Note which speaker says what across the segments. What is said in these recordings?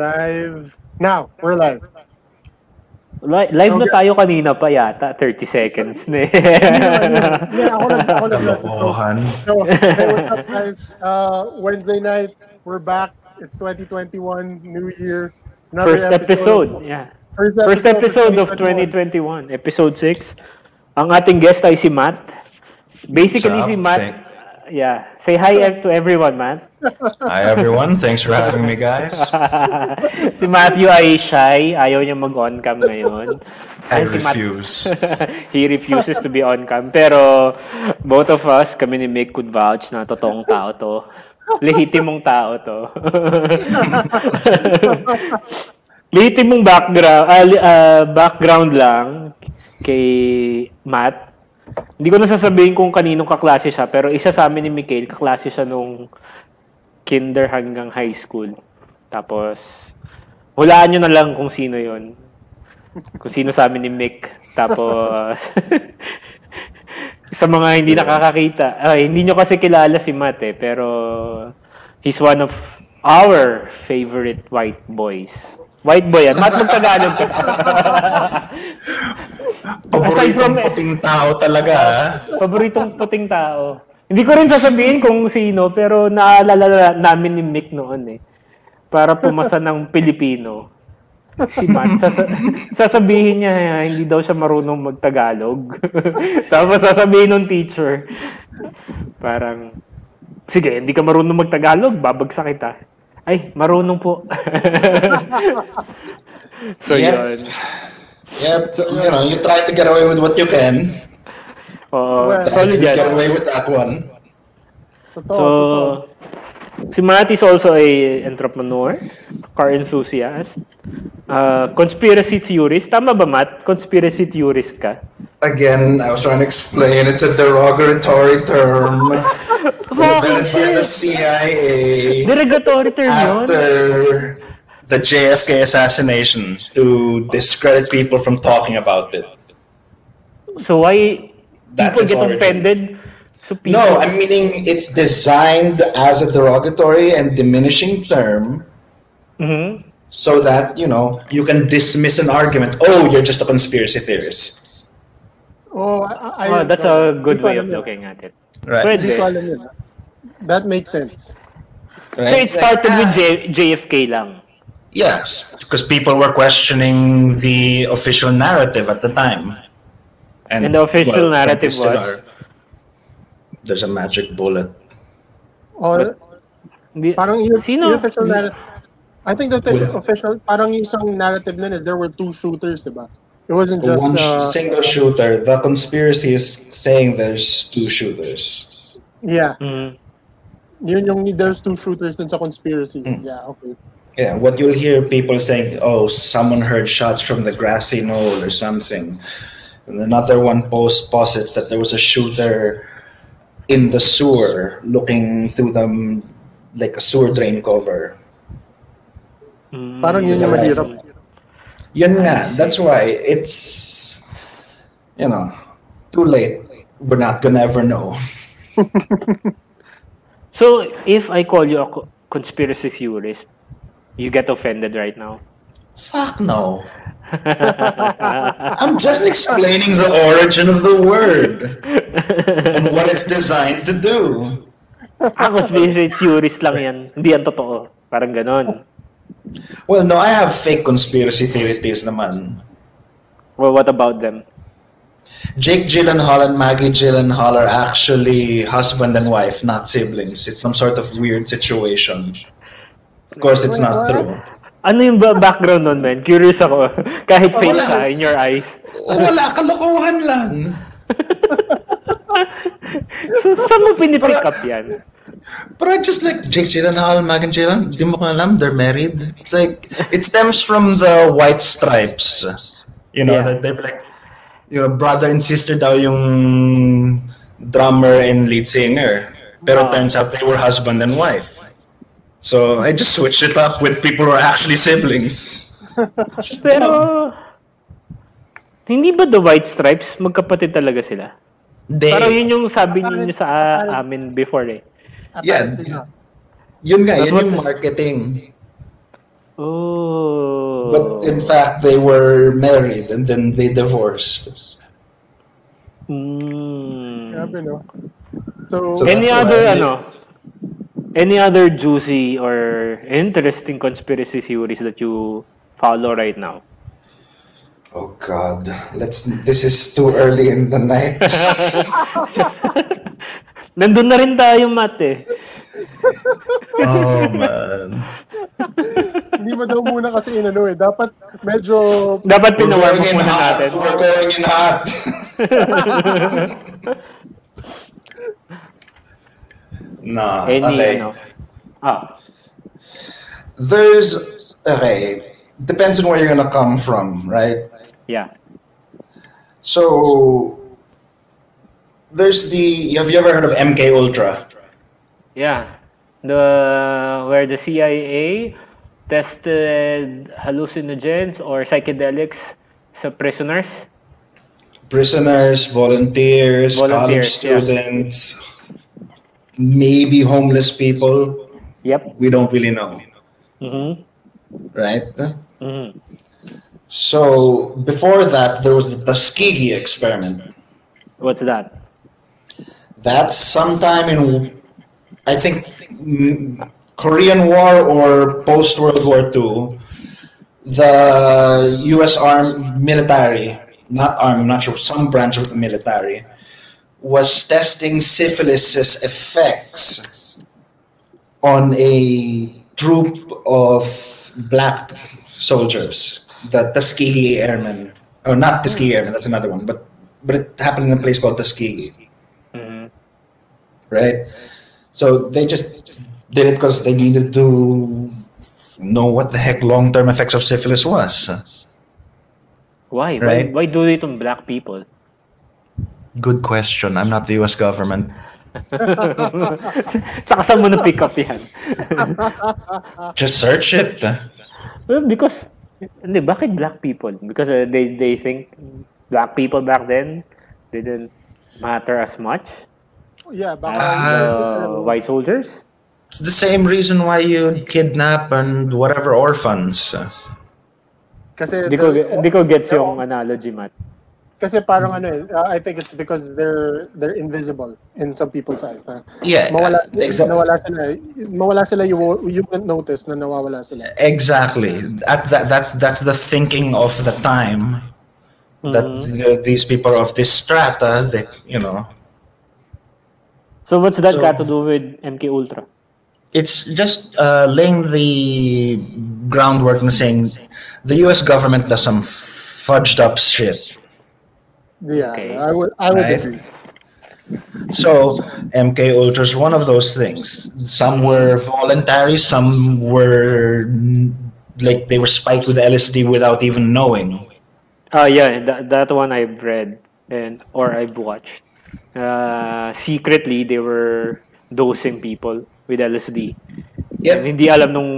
Speaker 1: live. Now, we're live.
Speaker 2: Li- live na tayo kanina pa yata, 30 seconds na eh.
Speaker 1: Yeah, ako lang, ako lang.
Speaker 3: Kalokohan.
Speaker 1: So, hey, what's up, guys? Uh, Wednesday night, we're back. It's 2021, New Year. Another
Speaker 2: First episode, yeah.
Speaker 1: First
Speaker 2: First episode of 2021, episode 6. Ang ating guest ay si Matt. Basically si Matt, yeah. Say hi to everyone, Matt.
Speaker 3: Hi everyone, thanks for having me guys.
Speaker 2: si Matthew ay shy, ayaw niya mag-on cam ngayon.
Speaker 3: I
Speaker 2: si Matt-
Speaker 3: refuse.
Speaker 2: He refuses to be on cam. Pero both of us, kami ni Mick could vouch na totoong tao to. Lehitimong tao to. Lehitimong background, li- ah, background lang kay Matt. Hindi ko na sasabihin kung kaninong kaklase siya, pero isa sa amin ni Mikael, kaklase siya nung kinder hanggang high school. Tapos, hulaan nyo na lang kung sino yon Kung sino sa amin ni Mick. Tapos, sa mga hindi nakakakita, ay, hindi nyo kasi kilala si Matt eh, pero he's one of our favorite white boys. White boy yan. Matt, magtagalog ka. Aside from-
Speaker 3: Paboritong puting tao talaga. ah.
Speaker 2: Paboritong puting tao. Hindi ko rin sasabihin kung sino, pero naalala namin ni Mick noon eh. Para pumasa ng Pilipino. Si Matt, sasa- sasabihin niya hindi daw siya marunong magtagalog. Tapos sasabihin ng teacher, parang, sige, hindi ka marunong magtagalog, babagsak kita. Ay, marunong po. so,
Speaker 4: Yeah.
Speaker 2: yun.
Speaker 4: Yep, you know, you try to get away with what you can.
Speaker 2: Oo,
Speaker 1: Well,
Speaker 2: solid
Speaker 4: you
Speaker 2: yan.
Speaker 4: get away with that one.
Speaker 1: Totoo,
Speaker 2: So,
Speaker 1: totoo.
Speaker 2: si Matt is also a entrepreneur, car enthusiast, uh, conspiracy theorist. Tama ba, Matt? Conspiracy theorist ka?
Speaker 4: Again, I was trying to explain. It's a derogatory term invented by the CIA
Speaker 2: Derogatory term yun?
Speaker 4: after the JFK assassination to discredit people from talking about it.
Speaker 2: So why
Speaker 4: That's
Speaker 2: people
Speaker 4: its
Speaker 2: get
Speaker 4: origin.
Speaker 2: offended? So people,
Speaker 4: No, I'm meaning it's designed as a derogatory and diminishing term
Speaker 2: Mhm.
Speaker 4: so that, you know, you can dismiss an argument. Oh, you're just a conspiracy theorist.
Speaker 1: Oh, I, I,
Speaker 2: Oh, that's a good way of looking at it.
Speaker 4: Right.
Speaker 1: Hindi
Speaker 2: Pwede.
Speaker 1: That makes sense.
Speaker 2: So it started with J- JFK lang.
Speaker 4: Yes, because people were questioning the official narrative at the time.
Speaker 2: And the official narrative was?
Speaker 4: are. There's a magic bullet.
Speaker 1: Or,
Speaker 2: Hindi-
Speaker 1: parang yung,
Speaker 2: Sino?
Speaker 1: yung official narrative, I think the official,
Speaker 4: With-
Speaker 1: official, parang yung isang narrative nun is there were two shooters, diba? It wasn't just,
Speaker 4: One
Speaker 1: uh,
Speaker 4: single shooter. The conspiracy is saying there's two shooters.
Speaker 1: yeah,
Speaker 2: Mhm.
Speaker 1: yun yung there's two shooters dun sa conspiracy.
Speaker 4: Mm.
Speaker 1: Yeah, okay.
Speaker 4: Yeah, what you'll hear people saying, oh, someone heard shots from the grassy knoll or something. And another one post posits that there was a shooter in the sewer looking through them like a sewer drain cover.
Speaker 2: Mm,
Speaker 1: Parang yun yung mahirap.
Speaker 4: Yun nga, that's why it's, you know, too late. We're not gonna ever know.
Speaker 2: So if I call you a conspiracy theorist, you get offended right now.
Speaker 4: Fuck no. I'm just explaining the origin of the word and what it's designed to do.
Speaker 2: Ah, conspiracy theorist lang yan. Hindi yan totoo. Parang ganon.
Speaker 4: Well, no, I have fake conspiracy theories naman.
Speaker 2: Well, what about them?
Speaker 4: Jake Gyllenhaal and Maggie Gyllenhaal are actually husband and wife, not siblings. It's some sort of weird situation. Of course, it's not true.
Speaker 2: Ano yung ba- background nun, man? Curious ako. Kahit fake
Speaker 4: Wala.
Speaker 2: siya in your eyes.
Speaker 4: Wala, kalokohan lang.
Speaker 2: So, saan mo pinipick up yan?
Speaker 4: But I just like Jake Gyllenhaal, Megan Gyllenhaal. Di mo ko alam, they're married. It's like it stems from the White Stripes. You know
Speaker 2: Yeah.
Speaker 4: that they're like, you know, brother and sister daw yung drummer and lead singer.
Speaker 2: Ah.
Speaker 4: Pero turns out they were husband and wife. So I just switched it up with people who are actually siblings. Just
Speaker 2: Pero, hindi ba the White Stripes, magkapatid talaga sila?
Speaker 4: they,
Speaker 2: Parang yun yung sabi niyo sa ah, amin before eh.
Speaker 4: yeah, yun nga,
Speaker 2: That's
Speaker 4: yun yung marketing.
Speaker 2: Oh.
Speaker 4: But in fact, they were married and then they divorced.
Speaker 2: Mm.
Speaker 1: Grabe, no? So,
Speaker 4: So
Speaker 2: Any other ano? Any other juicy or interesting conspiracy theories that you follow right now?
Speaker 4: Oh God, let's. This is too early in the night.
Speaker 2: Nandun na rin tayo, Matt eh.
Speaker 3: Oh man.
Speaker 1: hindi mo daw muna kasi inano eh. Dapat medyo
Speaker 2: Dapat pinawarm muna
Speaker 4: hot.
Speaker 2: natin.
Speaker 4: We're going in hot. no.
Speaker 2: Any
Speaker 4: okay.
Speaker 2: ano? Ah,
Speaker 4: There's okay. Depends on where you're gonna come from, right?
Speaker 2: yeah.
Speaker 4: So there's the. Have you ever heard of MK Ultra?
Speaker 2: Yeah. The where the CIA tested hallucinogens or psychedelics sa prisoners.
Speaker 4: Prisoners, volunteers,
Speaker 2: Volunteers,
Speaker 4: college
Speaker 2: yeah.
Speaker 4: students, maybe homeless people.
Speaker 2: Yep.
Speaker 4: We don't really know,
Speaker 2: Mhm.
Speaker 4: right?
Speaker 2: Mhm.
Speaker 4: So before that, there was the Tuskegee experiment.
Speaker 2: What's that?
Speaker 4: That's sometime in, I think, Korean War or post World War II. The U.S. armed military, not army, I'm not sure, some branch of the military, was testing syphilis's effects on a troop of black soldiers, the Tuskegee Airmen. Oh, not Tuskegee Airmen, that's another one, but but it happened in a place called Tuskegee
Speaker 2: Mhm.
Speaker 4: right? So they just did it because they needed to know what the heck long-term effects of syphilis was.
Speaker 2: Why?
Speaker 4: Right.
Speaker 2: Why? Why do it on black people?
Speaker 3: Good question. I'm not the U.S. government.
Speaker 2: Saka saan mo na pick up yan?
Speaker 4: Just search it.
Speaker 2: Well, because, hindi, bakit black people? Because uh, they, they think black people back then didn't matter as much
Speaker 1: yeah, baka
Speaker 2: as uh, white soldiers?
Speaker 3: It's the same reason why you kidnap and whatever orphans.
Speaker 1: kasi
Speaker 2: Di ko,
Speaker 1: the-
Speaker 2: di ko gets yung analogy, Matt.
Speaker 1: Kasi parang ano eh, uh, I think it's because they're they're invisible in some people's eyes. Na
Speaker 3: Yeah,
Speaker 1: mawala,
Speaker 4: exactly.
Speaker 1: nawala sila, mawala sila you, you won't notice na nawawala sila.
Speaker 3: Exactly. At that, that's that's the thinking of the time. That the, these people of this strata, they, you know,
Speaker 2: So what's that
Speaker 4: So-
Speaker 2: got to do with MK Ultra?
Speaker 3: it's just uh, laying the groundwork and saying the U.S. government does some fudged up shit.
Speaker 1: Yeah,
Speaker 2: Okay.
Speaker 1: I would I would
Speaker 4: Right.
Speaker 1: agree.
Speaker 3: So MK Ultra is one of those things. Some were voluntary, some were like they were spiked with LSD without even knowing.
Speaker 2: Uh, yeah, that, that one I've read and or I've watched. Uh, secretly, they were dosing people with LSD. And
Speaker 4: Yep.
Speaker 2: hindi alam nung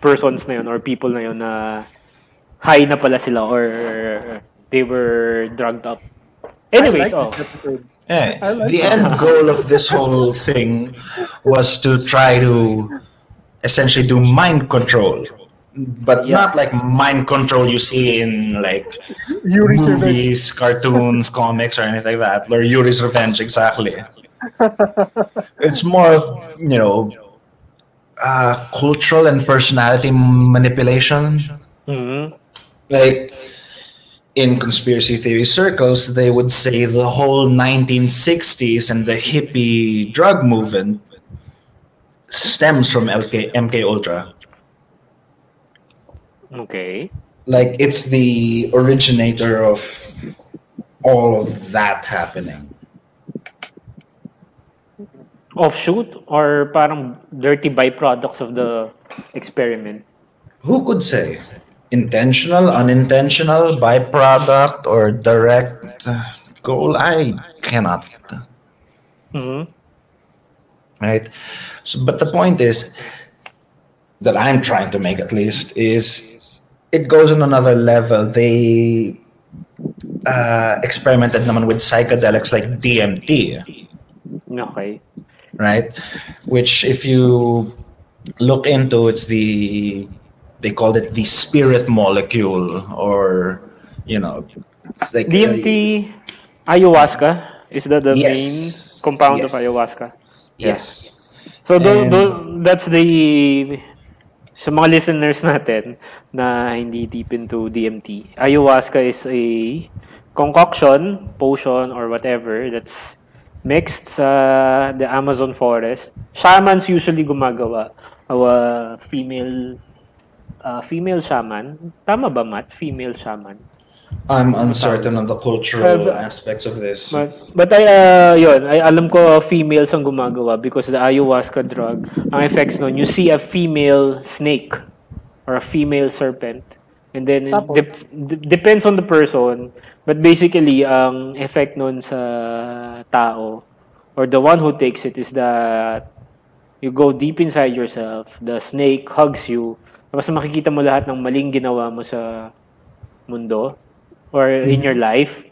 Speaker 2: persons na yun or people na yun na high na pala sila or they were drugged up. Anyways,
Speaker 1: I
Speaker 2: oh.
Speaker 1: like that episode.
Speaker 3: Yeah.
Speaker 1: I like
Speaker 3: the
Speaker 1: that.
Speaker 3: end goal of this whole thing was to try to essentially do mind control. But
Speaker 2: Yeah.
Speaker 3: not like mind control you see in like
Speaker 1: Yuri's Revenge.
Speaker 3: movies, cartoons, comics, or anything like that. Or Yuri's Revenge, exactly. it's more of, you know, uh, cultural and personality manipulation.
Speaker 2: Mhm.
Speaker 4: Like in conspiracy theory circles, they would say the whole 1960s and the hippie drug movement stems from LK, MK Ultra.
Speaker 2: Okay.
Speaker 4: like it's the originator of all of that happening.
Speaker 2: Offshoot or parang dirty byproducts of the experiment.
Speaker 4: Who could say? Intentional, unintentional, byproduct, or direct goal? I cannot.
Speaker 2: Mhm.
Speaker 4: Right? So, but the point is that I'm trying to make at least is it goes on another level. They uh, experimented naman with psychedelics like DMT.
Speaker 2: Okay.
Speaker 4: right? Which, if you look into, it's the they called it the spirit molecule, or you know, it's like
Speaker 2: DMT, ayahuasca. Is that the
Speaker 4: Yes.
Speaker 2: main compound of
Speaker 4: Yes.
Speaker 2: ayahuasca?
Speaker 4: yes,
Speaker 2: So tho-
Speaker 4: And-
Speaker 2: tho- um, that's the sa mga listeners natin na hindi deep into DMT. Ayahuasca is a concoction, potion or whatever that's mixed sa the Amazon forest. Shamans usually gumagawa. our female uh, female shaman. Tama ba, Matt? Female shaman.
Speaker 4: I'm uncertain on the cultural
Speaker 2: Uh,
Speaker 4: aspects of this.
Speaker 2: But, but I, uh, yun, I alam ko uh, females ang gumagawa because the ayahuasca drug, ang effects nun, you see a female snake or a female serpent. And then, it
Speaker 1: Tapos?
Speaker 2: dep- d- depends on the person. But basically, ang effect nun sa tao or the one who takes it is that you go deep inside yourself, the snake hugs you, tapos makikita mo lahat ng maling ginawa mo sa mundo or in your life.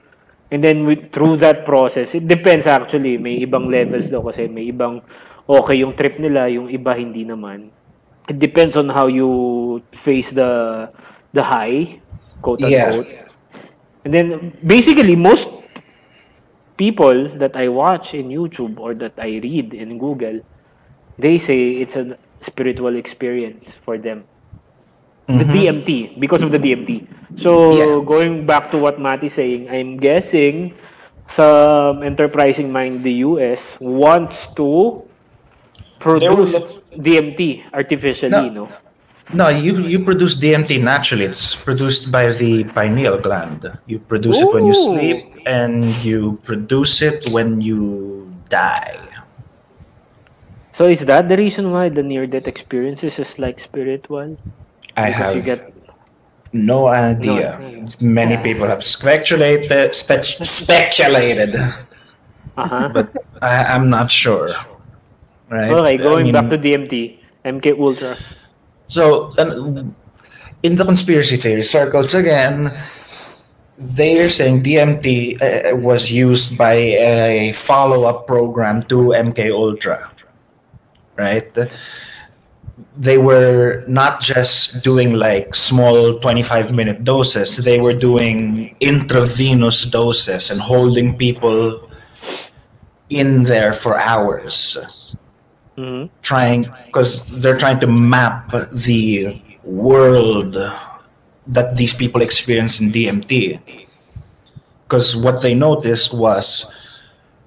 Speaker 2: And then with, through that process, it depends actually. May ibang levels daw kasi may ibang okay yung trip nila, yung iba hindi naman. It depends on how you face the the high, quote
Speaker 4: Yeah.
Speaker 2: unquote. And then basically most people that I watch in YouTube or that I read in Google, they say it's a spiritual experience for them. The mm-hmm. DMT, because of the DMT. So,
Speaker 4: Yeah.
Speaker 2: going back to what Matt is saying, I'm guessing some enterprising mind the US wants to produce
Speaker 4: look-
Speaker 2: DMT artificially, no?
Speaker 4: No, you you produce DMT naturally. It's produced by the pineal gland. You produce it when you sleep, and you produce it when you die.
Speaker 2: So, is that the reason why the near-death experiences is like spiritual?
Speaker 4: I
Speaker 2: Because
Speaker 4: have
Speaker 2: get
Speaker 4: no idea.
Speaker 2: No.
Speaker 4: Many
Speaker 2: Yeah.
Speaker 4: people have speculated, spec- speculated,
Speaker 2: uh-huh.
Speaker 4: but I, I'm not sure. Right?
Speaker 2: Okay,
Speaker 4: I
Speaker 2: going back to DMT, MK Ultra.
Speaker 4: So, um, in the conspiracy theory circles again, they're saying DMT uh, was used by a follow-up program to MK Ultra, right? They were not just doing like small 25-minute doses; they were doing intravenous doses and holding people in there for hours
Speaker 2: Mhm.
Speaker 4: trying because they're trying to map the world that these people experience in DMT. Because what they noticed was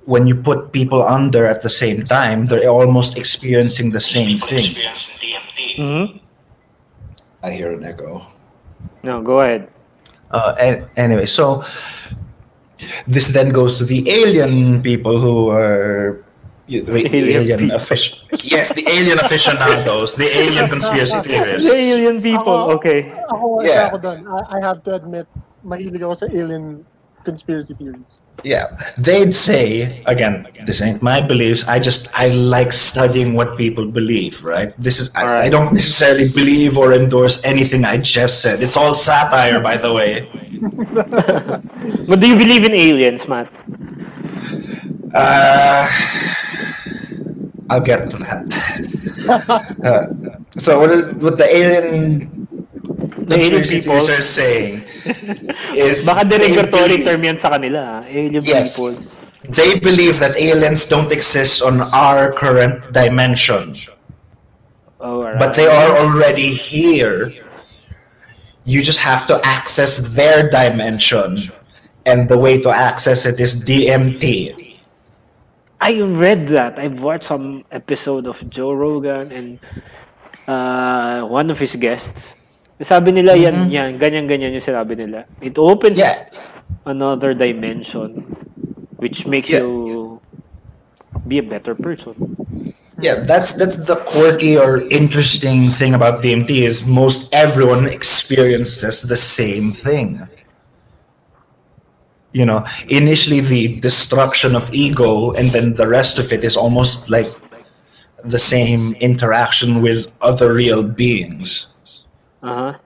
Speaker 4: when you put people under at the same time, they're almost experiencing the same thing.
Speaker 2: Mhm.
Speaker 4: I hear an echo.
Speaker 2: No, go ahead.
Speaker 4: Uh, an- anyway, so this then goes to the alien people who are the
Speaker 2: Alien
Speaker 4: alien,
Speaker 2: people.
Speaker 4: afic- yes, the alien aficionados, the alien conspiracy theorists.
Speaker 2: The alien people, okay.
Speaker 1: Ako,
Speaker 4: Yeah.
Speaker 1: ako doon. I, I have to admit, mahilig ako sa alien conspiracy theories.
Speaker 4: Yeah, they'd say again, this ain't my beliefs. I just I like studying what people believe. Right? This is I, I don't necessarily believe or endorse anything I just said. It's all satire, by the way.
Speaker 2: But do you believe in aliens, Matt?
Speaker 4: Uh, I'll get to that. Uh, so what is what the alien
Speaker 2: The alien people.
Speaker 4: are saying is
Speaker 2: Baka derogatory term yan sa kanila. ah. Alien
Speaker 4: Yes.
Speaker 2: people.
Speaker 4: They believe that aliens don't exist on our current dimension.
Speaker 2: Oh, alright.
Speaker 4: but they are already here. You just have to access their dimension, and the way to access it is DMT.
Speaker 2: I read that. I've watched some episode of Joe Rogan and uh, one of his guests. Sabi nila yan, yan, ganyan-ganyan yung sinabi nila. It opens
Speaker 4: Mm-hmm. Yeah.
Speaker 2: another dimension which makes
Speaker 4: Yeah.
Speaker 2: you be a better person.
Speaker 4: Yeah, that's that's the quirky or interesting thing about DMT is most everyone experiences the same thing. You know, initially the destruction of ego, and then the rest of it is almost like the same interaction with other real beings.
Speaker 2: Uh-huh.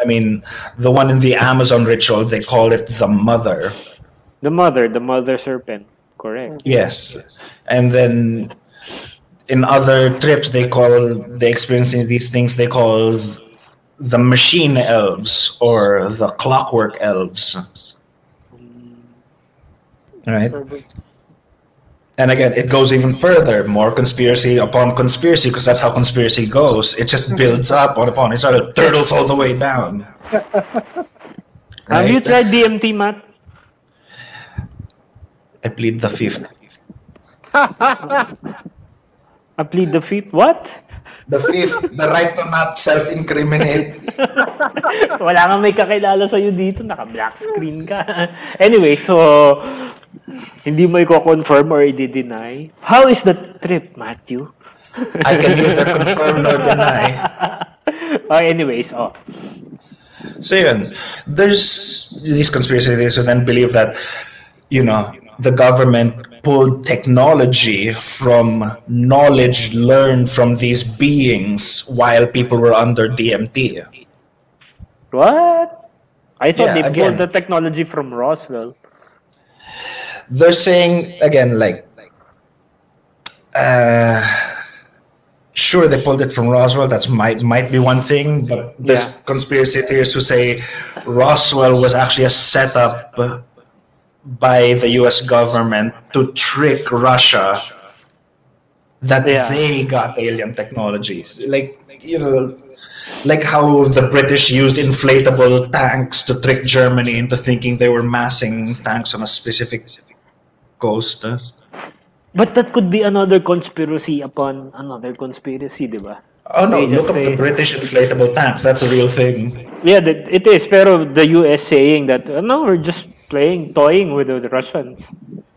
Speaker 4: I mean, the one in the Amazon ritual, they call it the mother.
Speaker 2: The mother, the mother serpent. Correct.
Speaker 4: Yes. yes. And then in other trips, they call, they experiencing these things they call the machine elves or the clockwork elves. Right?
Speaker 1: So,
Speaker 4: And again, it goes even further. More conspiracy upon conspiracy, because that's how conspiracy goes. It just mm-hmm. builds up on upon each other, turtles all the way down.
Speaker 2: Have you
Speaker 4: Right?
Speaker 2: tried DMT, Matt?
Speaker 4: I plead the fifth.
Speaker 2: I plead the fifth. What?
Speaker 4: The fifth, the right to not self-incriminate.
Speaker 2: Wala kang may kakilala sa'yo dito. Naka-black screen ka. anyway, so, hindi mo i-confirm or i-deny. How is the trip, Matthew?
Speaker 4: I can neither confirm nor deny.
Speaker 2: oh, anyways, oh.
Speaker 4: So yun, there's these conspiracy theories who then believe that, you know, the government pulled technology from knowledge learned from these beings while people were under DMT.
Speaker 2: What? I thought
Speaker 4: Yeah,
Speaker 2: they
Speaker 4: again.
Speaker 2: pulled the technology from Roswell.
Speaker 4: They're saying again, like, uh, sure they pulled it from Roswell. That's might might be one thing, but there's
Speaker 2: Yeah.
Speaker 4: conspiracy theorists who say Roswell was actually a setup by the U.S. government to trick Russia that
Speaker 2: Yeah.
Speaker 4: they got alien technologies, like you know. Like how the British used inflatable tanks to trick Germany into thinking they were massing tanks on a specific coast.
Speaker 2: But that could be another conspiracy upon another conspiracy, di ba?
Speaker 4: Oh no,
Speaker 2: They
Speaker 4: look up
Speaker 2: say-
Speaker 4: the British inflatable tanks. That's a real thing.
Speaker 2: Yeah, that, it is. Pero the US saying that, uh, no, we're just playing, toying with the Russians.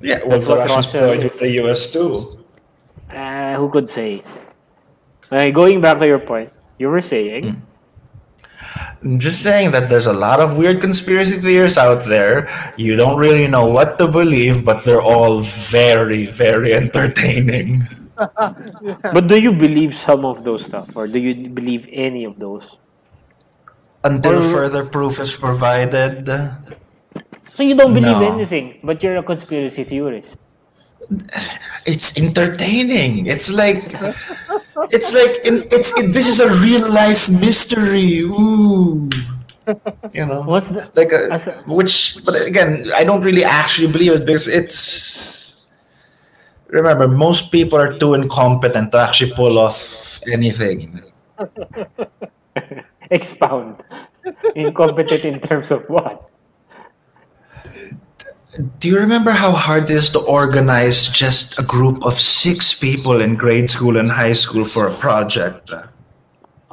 Speaker 4: Yeah, well,
Speaker 2: That's
Speaker 4: the
Speaker 2: what
Speaker 4: Russians
Speaker 2: Russia
Speaker 4: toyed with the US too.
Speaker 2: Uh, who could say? Uh, going back to your point, you were saying,
Speaker 4: I'm just saying that there's a lot of weird conspiracy theories out there. You don't really know what to believe, but they're all very, very entertaining.
Speaker 2: but do you believe some of those stuff, or do you believe any of those?
Speaker 4: Until
Speaker 2: Or-
Speaker 4: further proof is provided.
Speaker 2: So you don't believe
Speaker 4: No.
Speaker 2: anything, but you're a conspiracy theorist.
Speaker 4: It's entertaining. It's like, it's like, in, it's this is a real life mystery. Ooh, you know.
Speaker 2: What's the?
Speaker 4: like a,
Speaker 2: a-
Speaker 4: which but again i don't really actually believe it because it's remember most people are too incompetent to actually pull off anything
Speaker 2: Expound. Incompetent in terms of what?
Speaker 4: Do you remember how hard it is to organize just a group of six people in grade school and high school for a project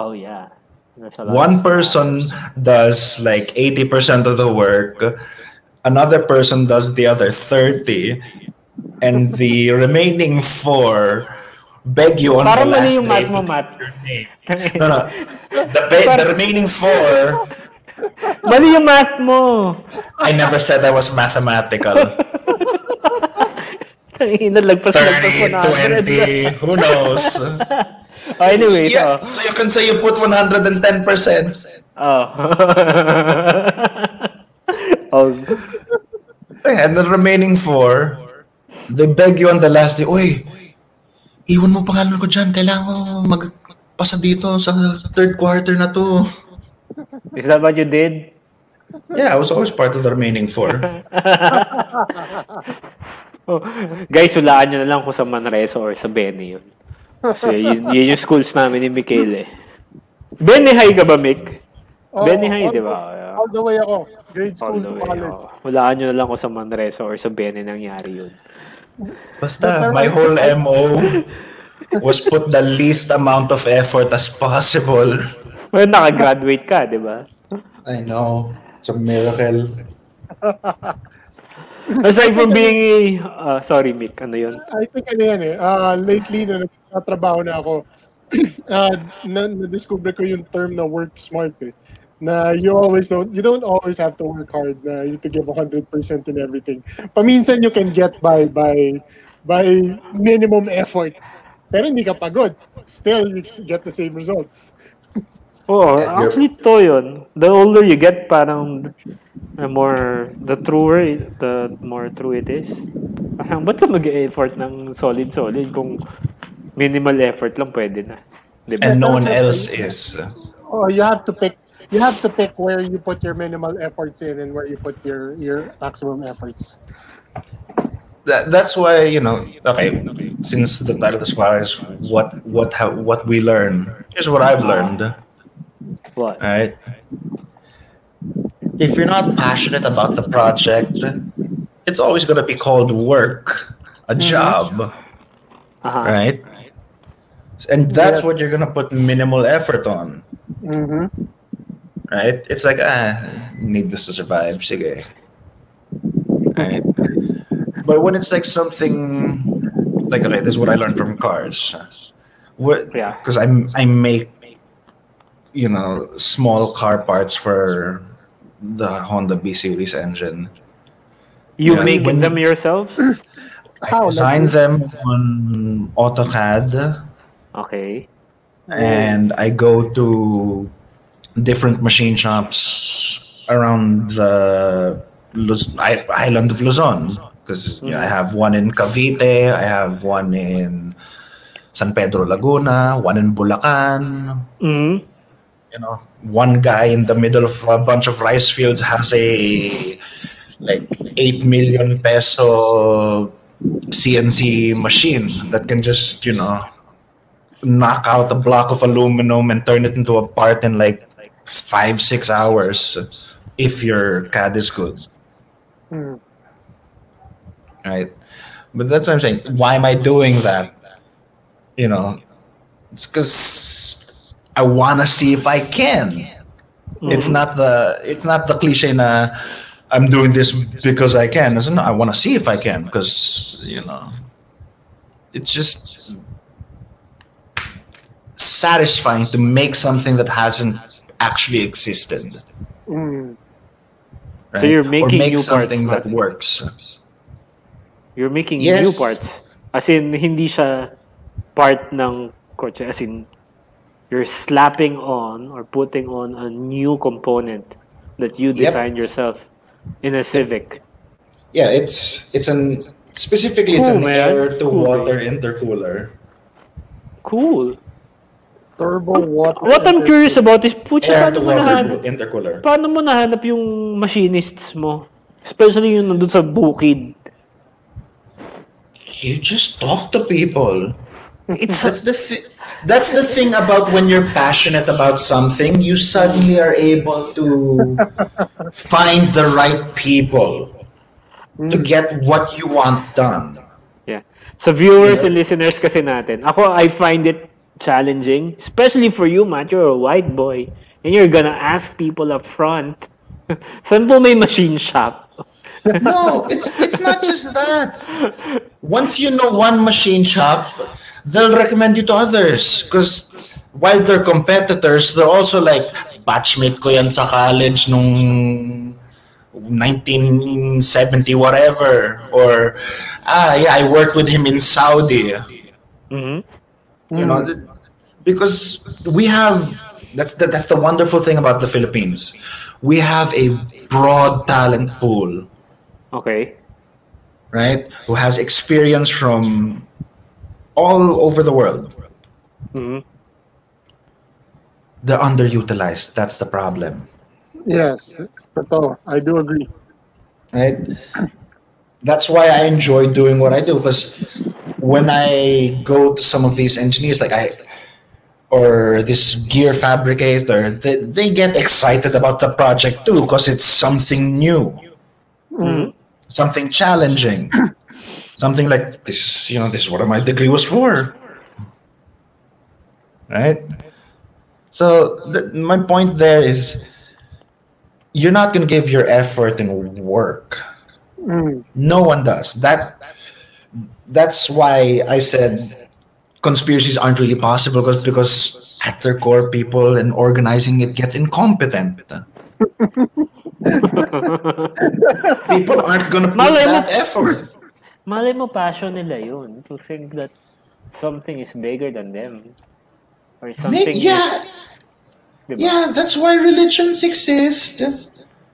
Speaker 2: Oh yeah. There's a lot
Speaker 4: one person does like 80% of the work another person does the other 30 and the remaining four beg you on the last day
Speaker 2: mo,
Speaker 4: to
Speaker 2: Matt.
Speaker 4: your name. No, no. The, be- the remaining four,
Speaker 2: Mali yung math mo.
Speaker 4: I never said I was mathematical.
Speaker 2: Tangina, lagpas-lagpas
Speaker 4: 30,
Speaker 2: mo na.
Speaker 4: 20, who knows?
Speaker 2: Oh, anyways,
Speaker 4: Yeah,
Speaker 2: oh.
Speaker 4: so you can say you put 110%.
Speaker 2: Oh. oh.
Speaker 4: And the remaining four, they beg you on the last day, Uy, iwan mo pangalan ko dyan. Kailangan mo magpasa dito sa third quarter na to.
Speaker 2: Is that what you did?
Speaker 4: Yeah, I was always part of the remaining four.
Speaker 2: Oh, guys, hulaan nyo na lang kung sa Manresa or sa Bene yun. Kasi yun, yun yung schools namin ni Michele. Bene High ka ba, Mick?
Speaker 1: Oo,
Speaker 2: Benny High, di ba?
Speaker 1: All the way ako. Grade
Speaker 2: All
Speaker 1: school
Speaker 2: the
Speaker 1: to
Speaker 2: way.
Speaker 1: college.
Speaker 2: oh. Hulaan nyo na lang kung sa Manresa or sa Bene nangyari yun.
Speaker 4: Basta, my whole MO was put the least amount of effort as possible.
Speaker 2: Well, nakagraduate ka, di ba?
Speaker 4: I know. It's a miracle.
Speaker 2: Aside from being a... ah, sorry, Mick. Ano yun?
Speaker 1: I think ano yan eh. Uh, lately, na nagtatrabaho na ako, uh, na, na-discover ko yung term na work smart eh. Na you always don't, you don't always have to work hard na you to give 100% in everything. Paminsan you can get by by by minimum effort. Pero hindi ka pagod. Still, you get the same results.
Speaker 2: Oo,
Speaker 4: Yeah, you're-
Speaker 2: actually to yun. The older you get, parang the more, the truer, the more true it is. Parang, ba't ka mag-effort ng solid-solid kung minimal effort lang pwede na? Di ba?
Speaker 4: And no one else is.
Speaker 1: Oh, you have to pick. You have to pick where you put your minimal efforts in and where you put your your maximum efforts.
Speaker 4: that, that's why you know okay since the title of the squad is what what how what we learn here's what i've learned
Speaker 2: What?
Speaker 4: right if you're not passionate about the project it's always going to be called work. A job.
Speaker 2: Uh-huh.
Speaker 4: right? And that's
Speaker 1: Yeah.
Speaker 4: what you're going to put minimal effort on.
Speaker 1: Mm-hmm.
Speaker 4: right? It's like ah need this to survive. Sige. Right but when it's like something like okay this is what i learned from cars. What
Speaker 2: Yeah.
Speaker 4: because i'm i make you know small car parts for the honda b series engine
Speaker 2: You
Speaker 4: Yeah.
Speaker 2: make
Speaker 4: When-
Speaker 2: them yourself?
Speaker 1: How?
Speaker 4: design them on autocad
Speaker 2: Okay.
Speaker 4: and I go to different machine shops around the Luz- I- island of Luzon because I have one in Cavite, I have one in San Pedro Laguna, one in Bulacan.
Speaker 2: hmm
Speaker 4: You know, one guy in the middle of a bunch of rice fields has a like eight million peso CNC machine that can just you know knock out a block of aluminum and turn it into a part in like five six hours if your CAD is good,
Speaker 1: mm,
Speaker 4: right? But that's what I'm saying. Why am I doing that? You know, it's because I want to see if I can. It's not the it's not the cliche na I'm doing this because I can. It's, no, I want to see if I can because you know it's just satisfying to make something that hasn't actually existed.
Speaker 1: mm,
Speaker 4: Right?
Speaker 2: So you're making
Speaker 4: make
Speaker 2: new
Speaker 4: something
Speaker 2: parts,
Speaker 4: that works.
Speaker 2: You're making
Speaker 4: Yes.
Speaker 2: new parts. As in, hindi siya part ng kotse. As in, you're slapping on or putting on a new component that you
Speaker 5: Yep.
Speaker 2: designed yourself in a Civic.
Speaker 5: Yeah, it's it's an specifically it's
Speaker 2: Cool,
Speaker 5: an
Speaker 2: man.
Speaker 5: air to
Speaker 2: Cool,
Speaker 5: water intercooler.
Speaker 2: Cool.
Speaker 1: turbo water.
Speaker 2: What I'm curious about is, pucha,
Speaker 5: Air
Speaker 2: paano
Speaker 5: to
Speaker 2: mo
Speaker 5: water
Speaker 2: nahanap,
Speaker 5: intercooler.
Speaker 2: paano mo nahanap yung machinists mo? Especially yung nandun sa Bukid.
Speaker 5: You just talk to people.
Speaker 2: It's
Speaker 5: That's the thi- that's the thing about when you're passionate about something, you suddenly are able to find the right people to mm. get what you want done.
Speaker 2: Yeah. So viewers and listeners kasi natin, ako I find it challenging, especially for you, Matt. You're a white boy. And you're gonna ask people up front, saan po may machine shop?
Speaker 4: No, it's it's not just that. Once you know one machine shop, they'll recommend you to others. Because while they're competitors, they're also like, batchmate ko yan sa college nung 1970 whatever. Or, ah, yeah, I worked with him in Saudi.
Speaker 2: Mhm.
Speaker 4: You know, th- because we have that's the, that's the wonderful thing about the Philippines. We have a broad talent pool.
Speaker 2: Okay.
Speaker 4: right? Who has experience from all over the world.
Speaker 2: Mhm.
Speaker 4: They're underutilized. That's the problem,
Speaker 1: Yes, totoo. I do agree.
Speaker 4: right? That's why I enjoy doing what I do because when I go to some of these engineers, like I or this gear fabricator, they, they get excited about the project too because it's something new.
Speaker 2: Mhm.
Speaker 4: something challenging, something like this. You know, this is what my degree was for, right? So th- my point there is, you're not going to give your effort and work.
Speaker 1: Mm,
Speaker 4: No one does that. That's why I said conspiracies aren't really possible because because at their core, people and organizing it gets incompetent. people aren't going to put
Speaker 2: Malay mo-
Speaker 4: that effort.
Speaker 2: Malay mo passion nila yun. To think that something is bigger than them. Or something
Speaker 4: yeah,
Speaker 2: is, diba?
Speaker 4: yeah, that's why religions exist.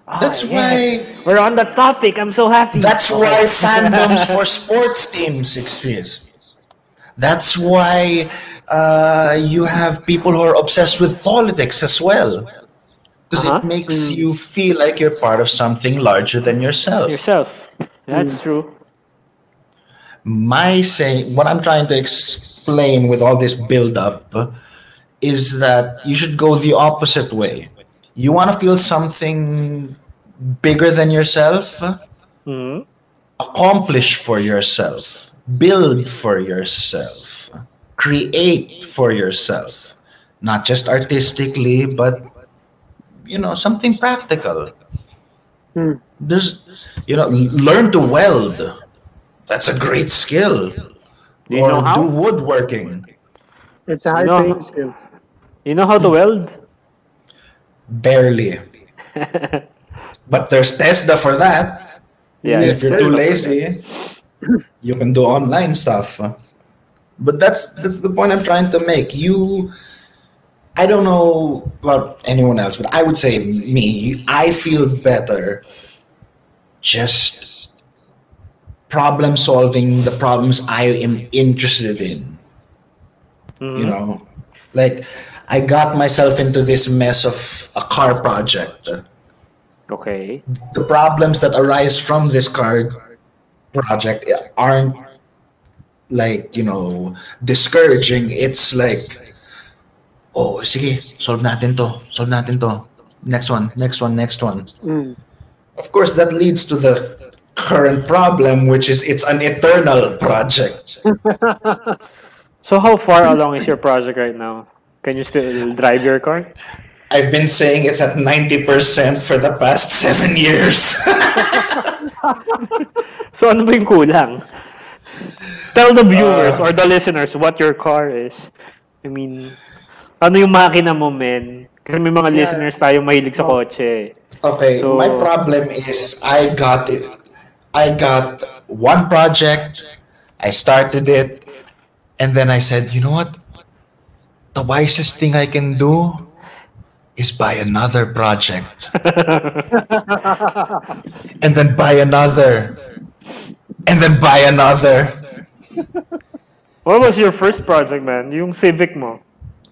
Speaker 2: Ah,
Speaker 4: That's
Speaker 2: yes.
Speaker 4: why
Speaker 2: We're on the topic. I'm so happy.
Speaker 4: that's why fandoms for sports teams exist. That's why uh, you have people who are obsessed with politics as well. Because
Speaker 2: Uh-huh.
Speaker 4: it makes you feel like you're part of something larger than yourself.
Speaker 2: Yourself. That's true.
Speaker 4: My saying, what I'm trying to explain with all this build up is that you should go the opposite way. You want to feel something bigger than yourself,
Speaker 2: Mhm.
Speaker 4: accomplish for yourself, build for yourself, create for yourself, not just artistically, but you know, something practical.
Speaker 1: Hmm.
Speaker 4: There's, you know, learn to weld. That's a great skill.
Speaker 2: Do you
Speaker 4: or
Speaker 2: know how?
Speaker 4: do woodworking.
Speaker 1: It's a high
Speaker 2: No.
Speaker 1: paying skill.
Speaker 2: You know how to hmm. weld?
Speaker 4: Barely. but there's TESDA for that.
Speaker 2: Yeah.
Speaker 4: if you're too lazy, you can do online stuff. But that's that's the point I'm trying to make. You, I don't know about anyone else, but I would say me. I feel better just problem solving the problems I am interested in.
Speaker 2: Mhm.
Speaker 4: You know, like I got myself into this mess of a car project
Speaker 2: Okay.
Speaker 4: the problems that arise from this car project aren't like you know discouraging it's like oh sige solve natin to solve natin to next one next one next one
Speaker 1: Mm.
Speaker 4: of course that leads to the current problem which is it's an eternal project
Speaker 2: So how far along is your project right now? Can you still drive your car?
Speaker 4: i've been saying it's at 90% for the past seven years
Speaker 2: So ano ba yung kulang? Tell the viewers or the listeners what your car is. I mean, ano yung makina mo, men? Kasi may mga
Speaker 1: Yeah.
Speaker 2: listeners tayo mahilig sa kotse.
Speaker 4: Okay,
Speaker 2: So-
Speaker 4: my problem is I got it. I got one project, I started it, and then I said, you know what? The wisest thing I can do is buy another project. and then buy another. And then buy another.
Speaker 2: What was your first project, man? Yung Civic mo?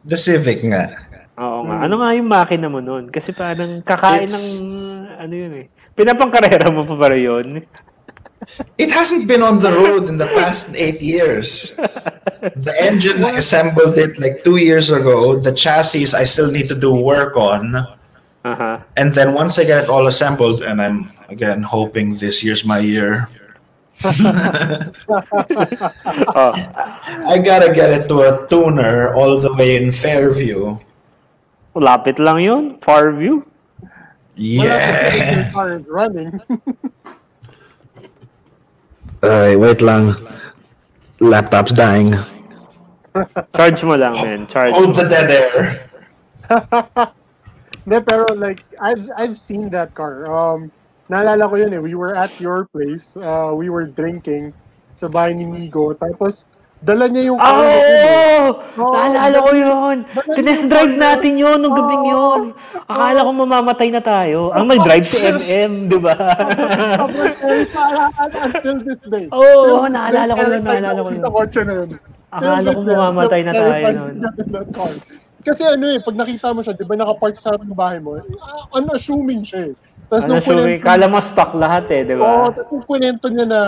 Speaker 4: The Civic nga.
Speaker 2: Oo nga. Ano nga yung makina mo nun? Kasi parang kakain
Speaker 4: It's-
Speaker 2: ng, ano yun eh. Pinapangkarera mo pa ba yun?
Speaker 4: It hasn't been on the road in the past eight years. The engine, I assembled it like two years ago. The chassis, I still need to do work on.
Speaker 2: Aha.
Speaker 4: And then once I get it all assembled, and I'm again hoping this year's my year,
Speaker 2: Oh.
Speaker 4: I gotta get it to a tuner all the way in Fairview.
Speaker 2: Lapit lang yun. Far view.
Speaker 1: Wala ka
Speaker 4: Yeah.
Speaker 1: your running.
Speaker 4: Uh, wait lang. Laptop's dying.
Speaker 2: Charge mo lang, man. Charge
Speaker 4: Hold
Speaker 2: mo.
Speaker 4: the dead air.
Speaker 1: Hindi, pero like, I've, I've seen that car. Um, naalala ko yun eh. We were at your place. Uh, we were drinking sa bahay ni Migo. Tapos, dala niya yung car.
Speaker 2: Oh!
Speaker 1: Oo,
Speaker 2: Naalala ko yun. Tinest drive natin yun nung gabing yun. Akala ko mamamatay na tayo. Ang nag-drive si MM, di ba?
Speaker 1: Until this day.
Speaker 2: Oo,
Speaker 1: this
Speaker 2: naalala ko yun, naalala ko yun. Akala ko mamamatay na tayo nun.
Speaker 1: Kasi ano eh, pag nakita mo siya, di ba nakapark sa harap ng bahay mo, ah, unassuming siya eh. Tapos
Speaker 2: Ano,
Speaker 1: nung kwento-
Speaker 2: kala mo stock lahat eh, di
Speaker 1: Oo,
Speaker 2: ba?
Speaker 1: tapos yung kwento niya na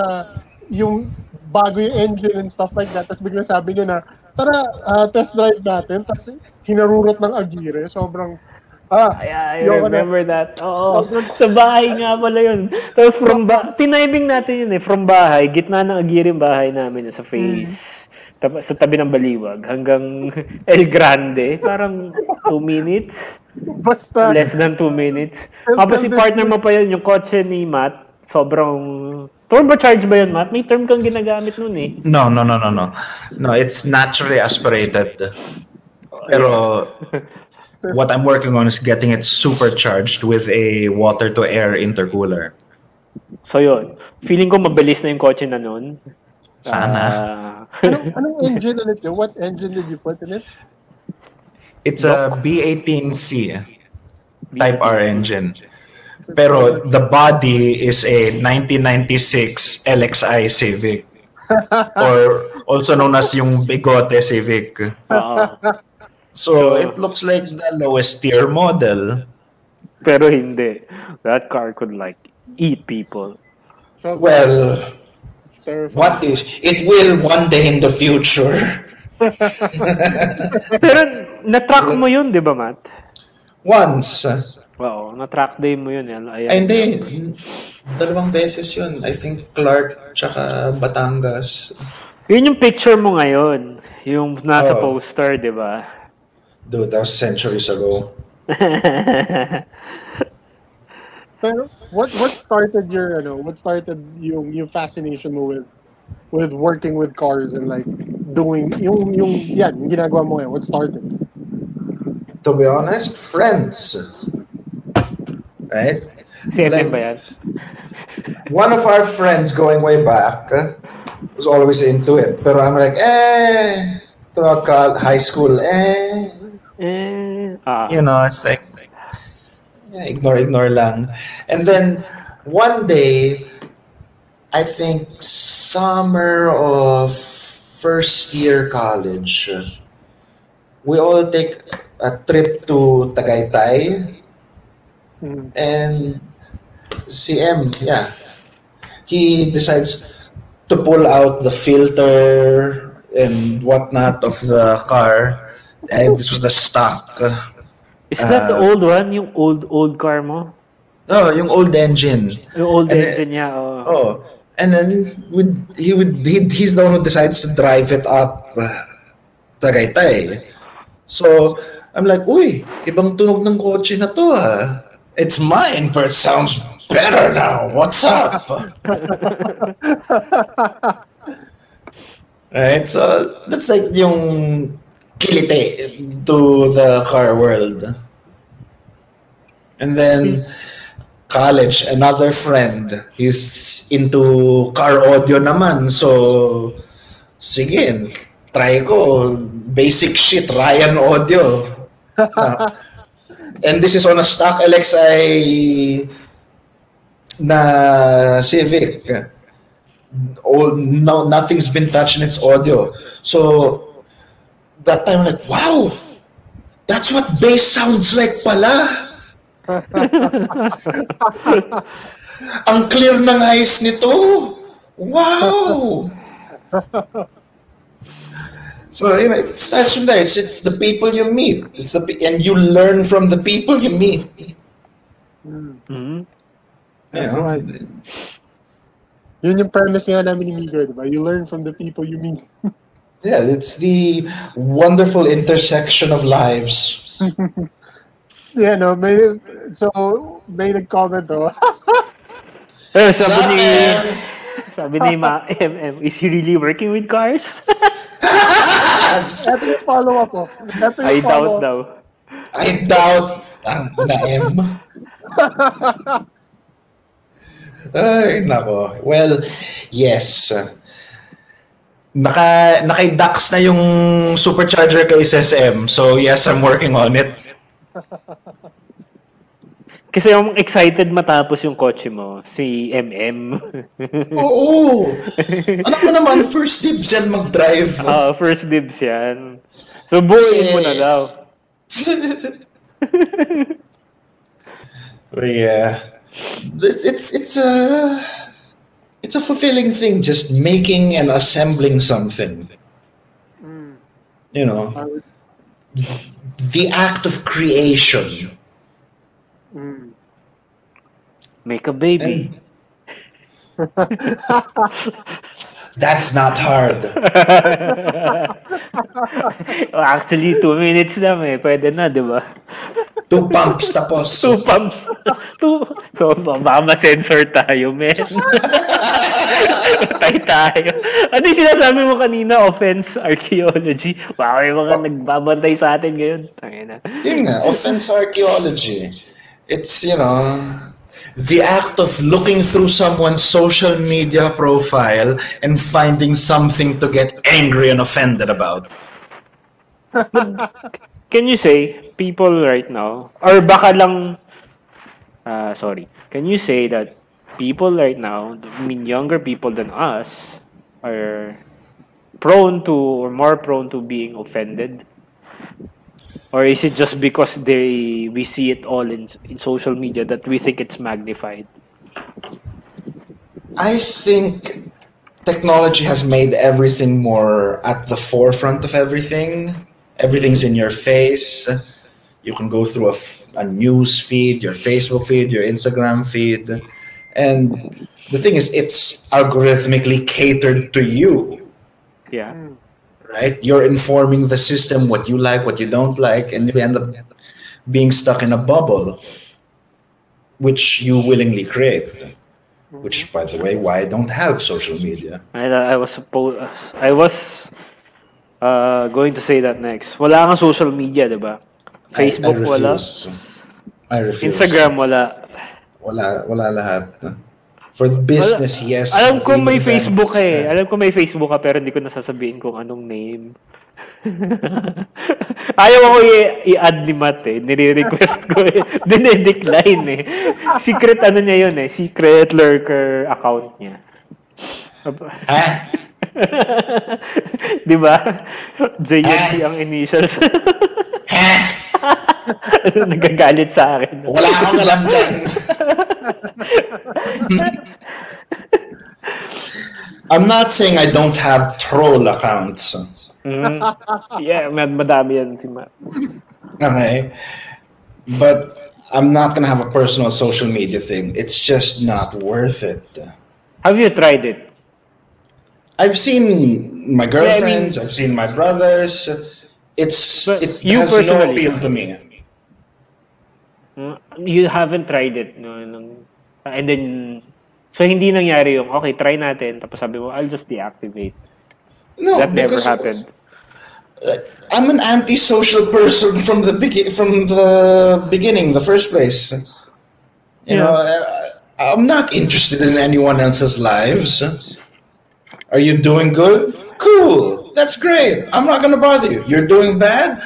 Speaker 1: yung bago yung engine and stuff like that. Tapos bigla sabi niya na, tara, ah, test drive natin. Tapos hinarurot ng agire. Sobrang, ah,
Speaker 2: I
Speaker 1: Yung ano-
Speaker 2: remember that. Oo. Sa bahay nga pala yun. Tapos from ba tinibing natin yun eh. From bahay, gitna ng agiring bahay namin sa face. Tap- sa tabi ng baliwag hanggang El Grande. Parang 2 minutes.
Speaker 1: basta,
Speaker 2: Less than 2 minutes. Tapos si partner mo pa yun, yung kotse ni Matt, sobrang... Turbocharge ba yun, Matt? May term kang ginagamit nun eh.
Speaker 4: No, no, no, no, no. No, it's naturally aspirated. Pero what I'm working on is getting it supercharged with a water to air intercooler.
Speaker 2: So yun. Feeling ko mabilis na yung kotse na nun.
Speaker 4: Sana.
Speaker 2: Ah,
Speaker 1: anong, anong engine ulit yun? What engine did you put in it?
Speaker 4: It's a B18C Type R engine. Pero the body is a 1996 LXI Civic.
Speaker 3: or also known as yung Bigote Civic. So, it looks like the lowest tier model.
Speaker 2: Pero hindi. That car could like eat people.
Speaker 1: So,
Speaker 4: Well, what if it will one day in the future?
Speaker 2: Pero na-track mo yun, di ba, Matt?
Speaker 4: Once.
Speaker 2: Oo, na-track day mo yun. Ayan.
Speaker 4: Ay, hindi. Dalawang beses yun. I think Clark tsaka Batangas.
Speaker 2: Yun yung picture mo ngayon. Yung nasa
Speaker 4: Oo.
Speaker 2: poster, di ba?
Speaker 4: Dude, that was centuries ago.
Speaker 1: Pero what what started your ano, what started yung yung fascination mo with with working with cars and like doing yung yung yan, yung ginagawa mo ngayon, what started?
Speaker 4: To be honest, friends. Right?
Speaker 2: Si MM ba yan?
Speaker 4: One of our friends going way back uh, was always into it. Pero I'm like, eh, throughout col- high school, eh,
Speaker 2: Eh, ah.
Speaker 3: You know, it's like,
Speaker 4: Yeah, ignore, ignore lang. And then one day, I think summer of first year college, we all take a trip to Tagaytay.
Speaker 1: Mm.
Speaker 4: And CM, yeah, he decides to pull out the filter and whatnot of the car. And this was the stock.
Speaker 2: Is that the
Speaker 4: Ah.
Speaker 2: old one? Yung old, old car mo?
Speaker 4: No, yung old engine.
Speaker 2: Yung old
Speaker 4: And,
Speaker 2: engine niya, oh.
Speaker 4: Oh, and then would he would he, he's the one who decides to drive it up uh, Tagaytay. So I'm like, uy, ibang tunog ng kotse na to ah. It's mine, but it sounds better now. What's up? right, so that's like yung kilite to the car world. And then college, another friend, he's into car audio naman. So, sige, try ko. Basic shit, Ryan Audio. And this is on a stock LXI na Civic. All, no, nothing's been touched in its audio. So, that time, I'm like, wow, that's what bass sounds like pala. Ang clear ng eyes nito. Wow! so, you know, it starts from there. It's, it's the people you meet. It's the, and you learn from the people you meet.
Speaker 2: Mhm.
Speaker 1: That's
Speaker 4: You know?
Speaker 1: why. Yun yung premise nga namin ni Migo, di ba? You learn from the people you meet.
Speaker 4: Yeah, it's the wonderful intersection of lives.
Speaker 1: Yeah, no, may, so, may nag-comment, oh.
Speaker 2: Eh, sabi ni,
Speaker 4: Sa-
Speaker 2: sabi ni Ma, MM, is he really working with cars?
Speaker 1: Ito yung follow-up, oh. Ito yung
Speaker 2: I doubt
Speaker 1: follow-up.
Speaker 2: daw.
Speaker 4: I doubt ang na M. Ay, nako. Well, yes.
Speaker 3: naka, naka-ducks na yung supercharger kay SSM. So, yes, I'm working on it.
Speaker 2: Kasi yung excited matapos yung kotse mo, si MM.
Speaker 4: Oo. Anak mo naman, first dibs yan mag-drive.
Speaker 2: Ah, first dibs yan. So, buuin mo na daw.
Speaker 4: But yeah. It's, it's, it's a... It's a fulfilling thing, just making and assembling something. You know, the act of creation.
Speaker 1: Mm.
Speaker 2: Make a baby.
Speaker 4: And that's not hard.
Speaker 2: Actually, two minutes lang eh. Pwede na, di ba?
Speaker 4: Two pumps tapos.
Speaker 2: Two pumps. Two. So, baka ma-sensor tayo, men. Patay tayo. Ano yung sinasabi mo kanina? Offense archaeology. Baka may mga nagbabantay sa atin ngayon. Tangina.
Speaker 4: Yun nga, offense archaeology. It's, you know, the act of looking through someone's social media profile and finding something to get angry and offended about.
Speaker 2: Can you say, people right now, or baka lang, uh, sorry, can you say that people right now, I mean younger people than us, are prone to or more prone to being offended? Or is it just because they we see it all in in social media that we think it's magnified?
Speaker 4: I think technology has made everything more at the forefront of everything. Everything's in your face. You can go through a, a news feed, your Facebook feed, your Instagram feed. And the thing is, it's algorithmically catered to you,
Speaker 2: Yeah. Hmm.
Speaker 4: Right? You're informing the system what you like, what you don't like, and you end up being stuck in a bubble, which you willingly create. Which, by the way, why I don't have social media.
Speaker 2: I, I was supposed I was uh, going to say that next. Wala kang social media, 'di ba? Facebook
Speaker 4: I, I
Speaker 2: wala.
Speaker 4: I refuse.
Speaker 2: Instagram wala.
Speaker 4: Wala, wala lahat. For the business, yes.
Speaker 2: Alam ko may
Speaker 4: Events.
Speaker 2: Facebook eh. Alam ko may Facebook ka pero hindi ko nasasabihin kung anong name. Ayaw ako i- i-add ni Matt eh. Nire-request ko eh. Dinedecline eh. Secret ano niya yun eh. Secret lurker account niya.
Speaker 4: Ha?
Speaker 2: Di ba? JNT ang initials. Nagagalit sa akin.
Speaker 4: Wala akong alam dyan. I'm not saying I don't have troll accounts.
Speaker 2: Mm. Yeah, mad madami yan si Matt.
Speaker 4: Okay. But I'm not gonna have a personal social media thing. It's just not worth it.
Speaker 2: Have you tried it?
Speaker 4: I've seen my
Speaker 2: I mean-
Speaker 4: girlfriends, I've seen my brothers. It's it
Speaker 2: you
Speaker 4: has no appeal to me.
Speaker 2: Mm, You haven't tried it, no? Nung- And then, so hindi nangyari yung, okay, try natin. Tapos sabi mo, I'll just deactivate.
Speaker 4: No,
Speaker 2: That never happened.
Speaker 4: Uh, I'm an antisocial person from the begin from the beginning, the first place. You know, I, I'm not interested in anyone else's lives. Are you doing good? Cool. That's great. I'm not gonna bother you. You're doing bad?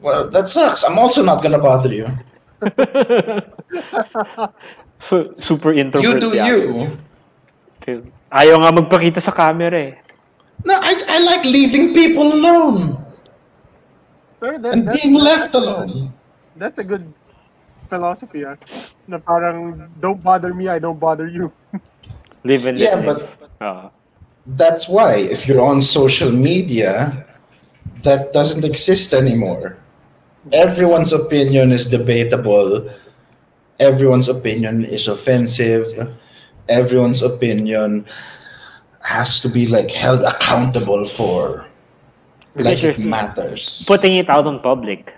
Speaker 4: Well, that sucks. I'm also not gonna bother you.
Speaker 2: So, super introvert.
Speaker 4: You do
Speaker 2: yeah.
Speaker 4: you.
Speaker 2: Ayaw nga magpakita sa camera eh.
Speaker 4: No, I, I like leaving people alone
Speaker 1: Pero that,
Speaker 4: and being left alone.
Speaker 1: that's a good philosophy, ah. Na parang, don't bother me, I don't bother you.
Speaker 2: Live and
Speaker 4: Yeah, but.
Speaker 2: Oo.
Speaker 4: that's why if you're on social media that doesn't exist anymore everyone's opinion is debatable everyone's opinion is offensive. Everyone's opinion has to be like held accountable for like it matters.
Speaker 2: Putting it out on public.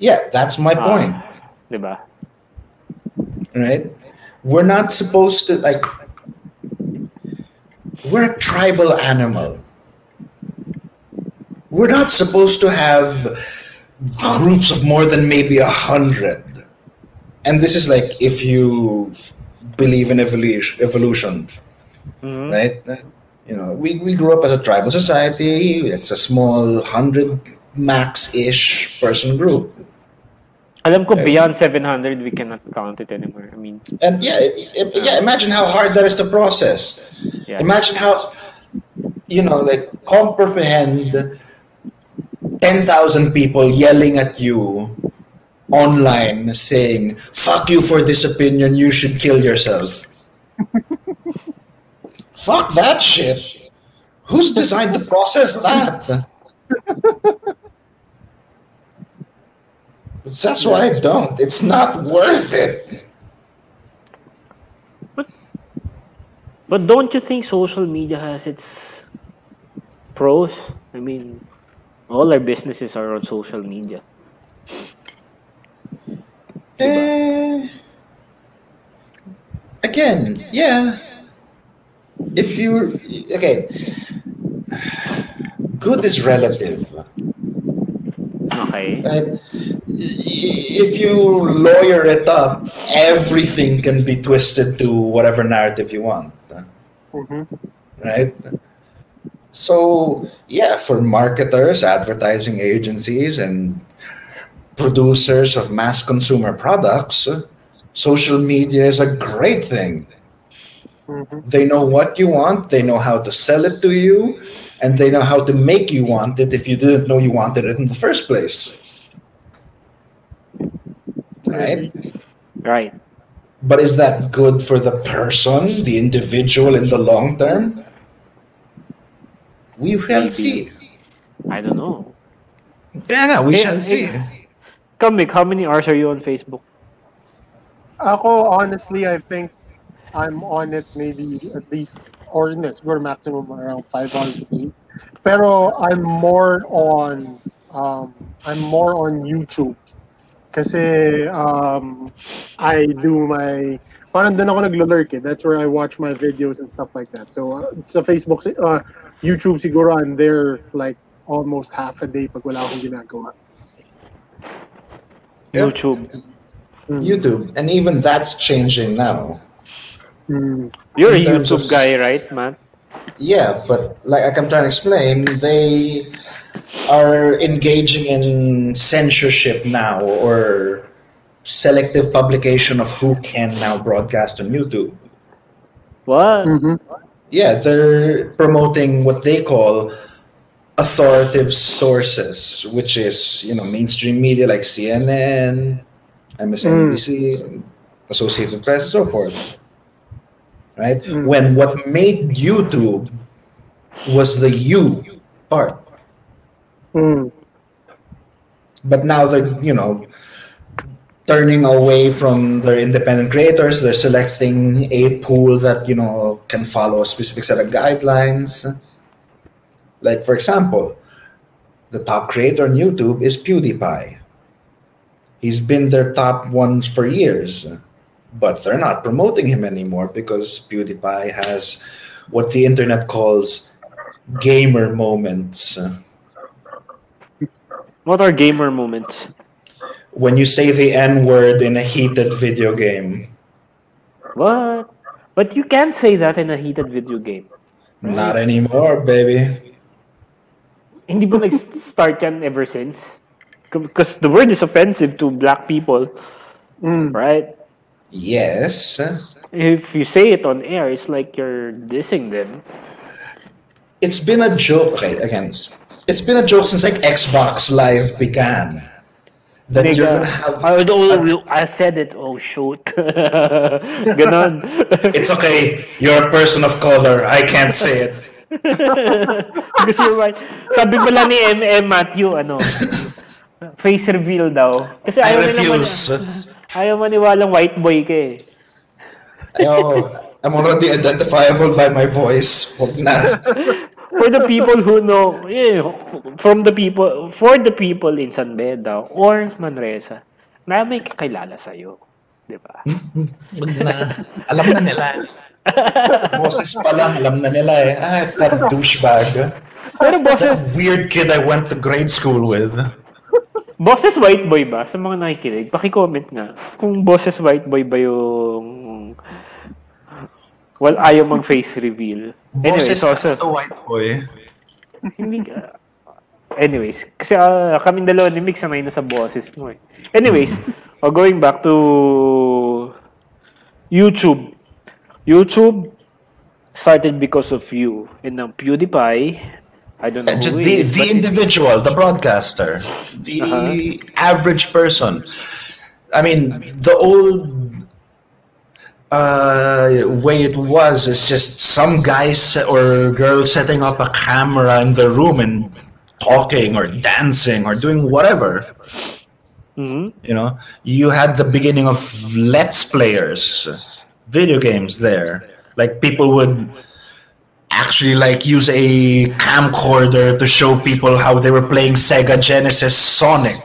Speaker 4: yeah that's my
Speaker 2: Ah,
Speaker 4: point.
Speaker 2: Diba?
Speaker 4: right? We're not supposed to like we're a tribal animal. We're not supposed to have groups of more than maybe a hundred and this is like if you believe in evolution evolution
Speaker 2: Mhm.
Speaker 4: right you know we, we grew up as a tribal society it's a small hundred max-ish person group
Speaker 2: Alam ko beyond 700, we cannot count it anymore. I mean,
Speaker 4: And yeah, yeah. Imagine how hard that is to process.
Speaker 2: Yeah.
Speaker 4: Imagine how, you know, like comprehend ten thousand people yelling at you online, saying "fuck you for this opinion. You should kill yourself." Fuck that shit. Who's designed to process that? That's why I don't. It's not worth it.
Speaker 2: But don't you think social media has its pros? I mean, all our businesses are on social media.
Speaker 4: Eh, again, yeah. If you okay, good is relative.
Speaker 2: Okay.
Speaker 4: Right? If you lawyer it up, everything can be twisted to whatever narrative you want.
Speaker 1: Mhm.
Speaker 4: right? So, yeah, for marketers, advertising agencies, and producers of mass consumer products, social media is a great thing.
Speaker 1: Mhm.
Speaker 4: They know what you want, they know how to sell it to you, and they know how to make you want it if you didn't know you wanted it in the first place. Right?
Speaker 2: Right.
Speaker 4: But is that good for the person, the individual in the long term? We shall
Speaker 2: Maybe.
Speaker 4: see.
Speaker 2: I don't know.
Speaker 3: Yeah, we
Speaker 2: Hey,
Speaker 3: shall see.
Speaker 2: hey. Mick, how many hours are you on Facebook?
Speaker 1: Ako, honestly, I think I'm on it maybe at least, or in this, we're maximum around five hours a day. Pero I'm more on, um, I'm more on YouTube. Kasi um, I do my, parang doon ako naglo-lurk eh. That's where I watch my videos and stuff like that. So uh, sa Facebook, uh, YouTube siguro I'm there like almost half a day pag wala akong ginagawa.
Speaker 4: Yeah.
Speaker 2: YouTube.
Speaker 1: Mm.
Speaker 4: YouTube, and even that's changing now.
Speaker 1: Mm.
Speaker 2: You're a YouTube
Speaker 4: of-
Speaker 2: guy, right, man?
Speaker 4: Yeah, but like, like I'm trying to explain, they are engaging in censorship now or selective publication of who can now broadcast on YouTube.
Speaker 2: What?
Speaker 1: Mhm.
Speaker 4: Yeah, they're promoting what they call authoritative sources, which is you know mainstream media like CNN, MSNBC, Associated Press, so forth. Right?
Speaker 1: Mm.
Speaker 4: When what made YouTube was the you part,
Speaker 1: Mm.
Speaker 4: but now they're you know turning away from their independent creators. They're selecting a pool that you know can follow a specific set of guidelines. Like for example, the top creator on YouTube is PewDiePie. He's been their top one for years, but they're not promoting him anymore because PewDiePie has what the internet calls gamer moments.
Speaker 2: What are gamer moments?
Speaker 4: When you say the N word in a heated video game,
Speaker 2: What? But you can't say that in a heated video game.
Speaker 4: not anymore, baby.
Speaker 2: Hindi ba nag-start yan ever since? Because the word is offensive to black people,
Speaker 1: Mm.
Speaker 2: right?
Speaker 4: Yes.
Speaker 2: If you say it on air, it's like you're dissing them.
Speaker 4: It's been a joke. Okay, again, it's been a joke since like Xbox Live began. That
Speaker 2: Big,
Speaker 4: you're gonna have.
Speaker 2: I, oh, I said it. Oh, shoot. Ganon.
Speaker 4: It's okay. You're a person of color. I can't say it.
Speaker 2: Because you're right. Sabi pala ni MM Matthew, ano, face reveal daw. Kasi
Speaker 4: I
Speaker 2: ayaw nila mani-
Speaker 4: refuse.
Speaker 2: ayaw maniwalang white boy ka eh.
Speaker 4: Yo, I'm already identifiable by my voice. Huwag na.
Speaker 2: For the people who know, yeah, from the people, for the people in San Beda or Manresa, na may kakilala sa'yo. Di ba?
Speaker 3: Wag na. Alam na nila.
Speaker 4: Boses pa lang, alam na nila eh. Ah, it's that douchebag.
Speaker 2: Pero boses,
Speaker 3: That weird kid I went to grade school with.
Speaker 2: boses white boy ba? Sa mga nakikinig, pakicomment nga. Kung boses white boy ba yung... Well, ayaw mag face reveal. Anyway,
Speaker 3: Boses
Speaker 2: so, so,
Speaker 3: sa white boy.
Speaker 2: Hindi ka... Anyways, kasi ah, kaming dalawa ni sanay na sa boses mo eh. Anyways, uh, going back to YouTube. YouTube started because of you. And now PewDiePie, I don't know
Speaker 3: Just the,
Speaker 2: is,
Speaker 3: the individual, the broadcaster, the
Speaker 2: Uh-huh.
Speaker 3: average person. I mean, the old uh, way it was is just some guy se- or girl setting up a camera in the room and talking or dancing or doing whatever.
Speaker 2: Mhm.
Speaker 3: You know, you had the beginning of let's players, video games there. Like people would actually like use a camcorder to show people how they were playing Sega Genesis Sonic.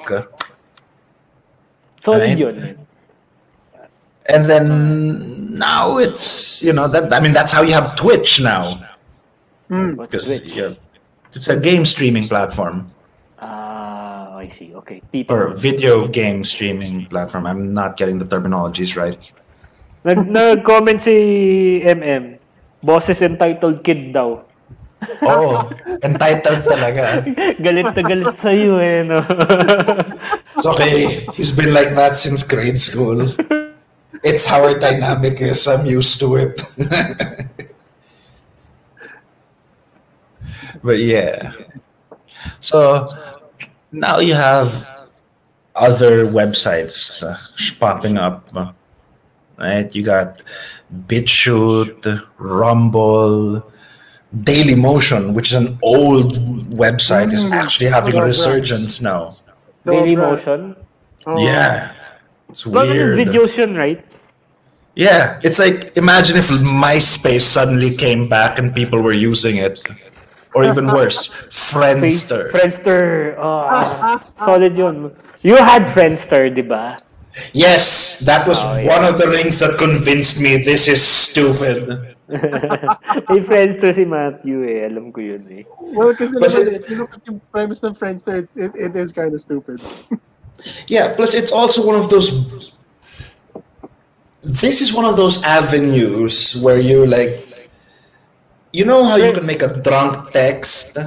Speaker 2: solid
Speaker 3: Right.
Speaker 2: yun.
Speaker 3: And then now it's you know that I mean that's how you have Twitch now
Speaker 1: Mm.
Speaker 2: What's
Speaker 3: because
Speaker 2: Twitch?
Speaker 3: yeah, it's a game streaming platform
Speaker 2: Ah, I see. Okay.
Speaker 3: Or video game streaming platform. I'm not getting the terminologies right.
Speaker 2: Nag, nag-comment si MM. Boses entitled kid daw.
Speaker 3: Oh, entitled talaga.
Speaker 2: galit na galit sa'yo eh, no?
Speaker 4: It's okay. He's been like that since grade school. It's how our dynamic is. I'm used to it.
Speaker 3: but yeah. So now you have other websites uh, popping up, right? You got BitChute, Rumble, Dailymotion, which is an old website, is
Speaker 1: Mm.
Speaker 3: actually having
Speaker 1: Oh,
Speaker 3: a
Speaker 1: right.
Speaker 3: resurgence now.
Speaker 1: So,
Speaker 2: Daily
Speaker 1: bro,
Speaker 2: Motion.
Speaker 1: oh,
Speaker 3: Yeah, it's
Speaker 2: Well,
Speaker 3: weird.
Speaker 2: videos yun, right?
Speaker 3: Yeah, it's like imagine if MySpace suddenly came back and people were using it, or even worse, Friendster.
Speaker 2: Friendster. Oh, solid yun. You had Friendster, di ba?
Speaker 4: Yes, that was
Speaker 2: Oh,
Speaker 4: one of the things that convinced me this is stupid.
Speaker 2: May Friendster si Matthew eh. Alam ko yun eh.
Speaker 1: Well, kasi
Speaker 4: Plus
Speaker 1: naman,
Speaker 4: it-
Speaker 1: if you look at the premise ng Friendster, it, it, it is kind of stupid.
Speaker 4: Yeah, plus it's also one of those. This is one of those avenues where you like. You know how you can make a drunk text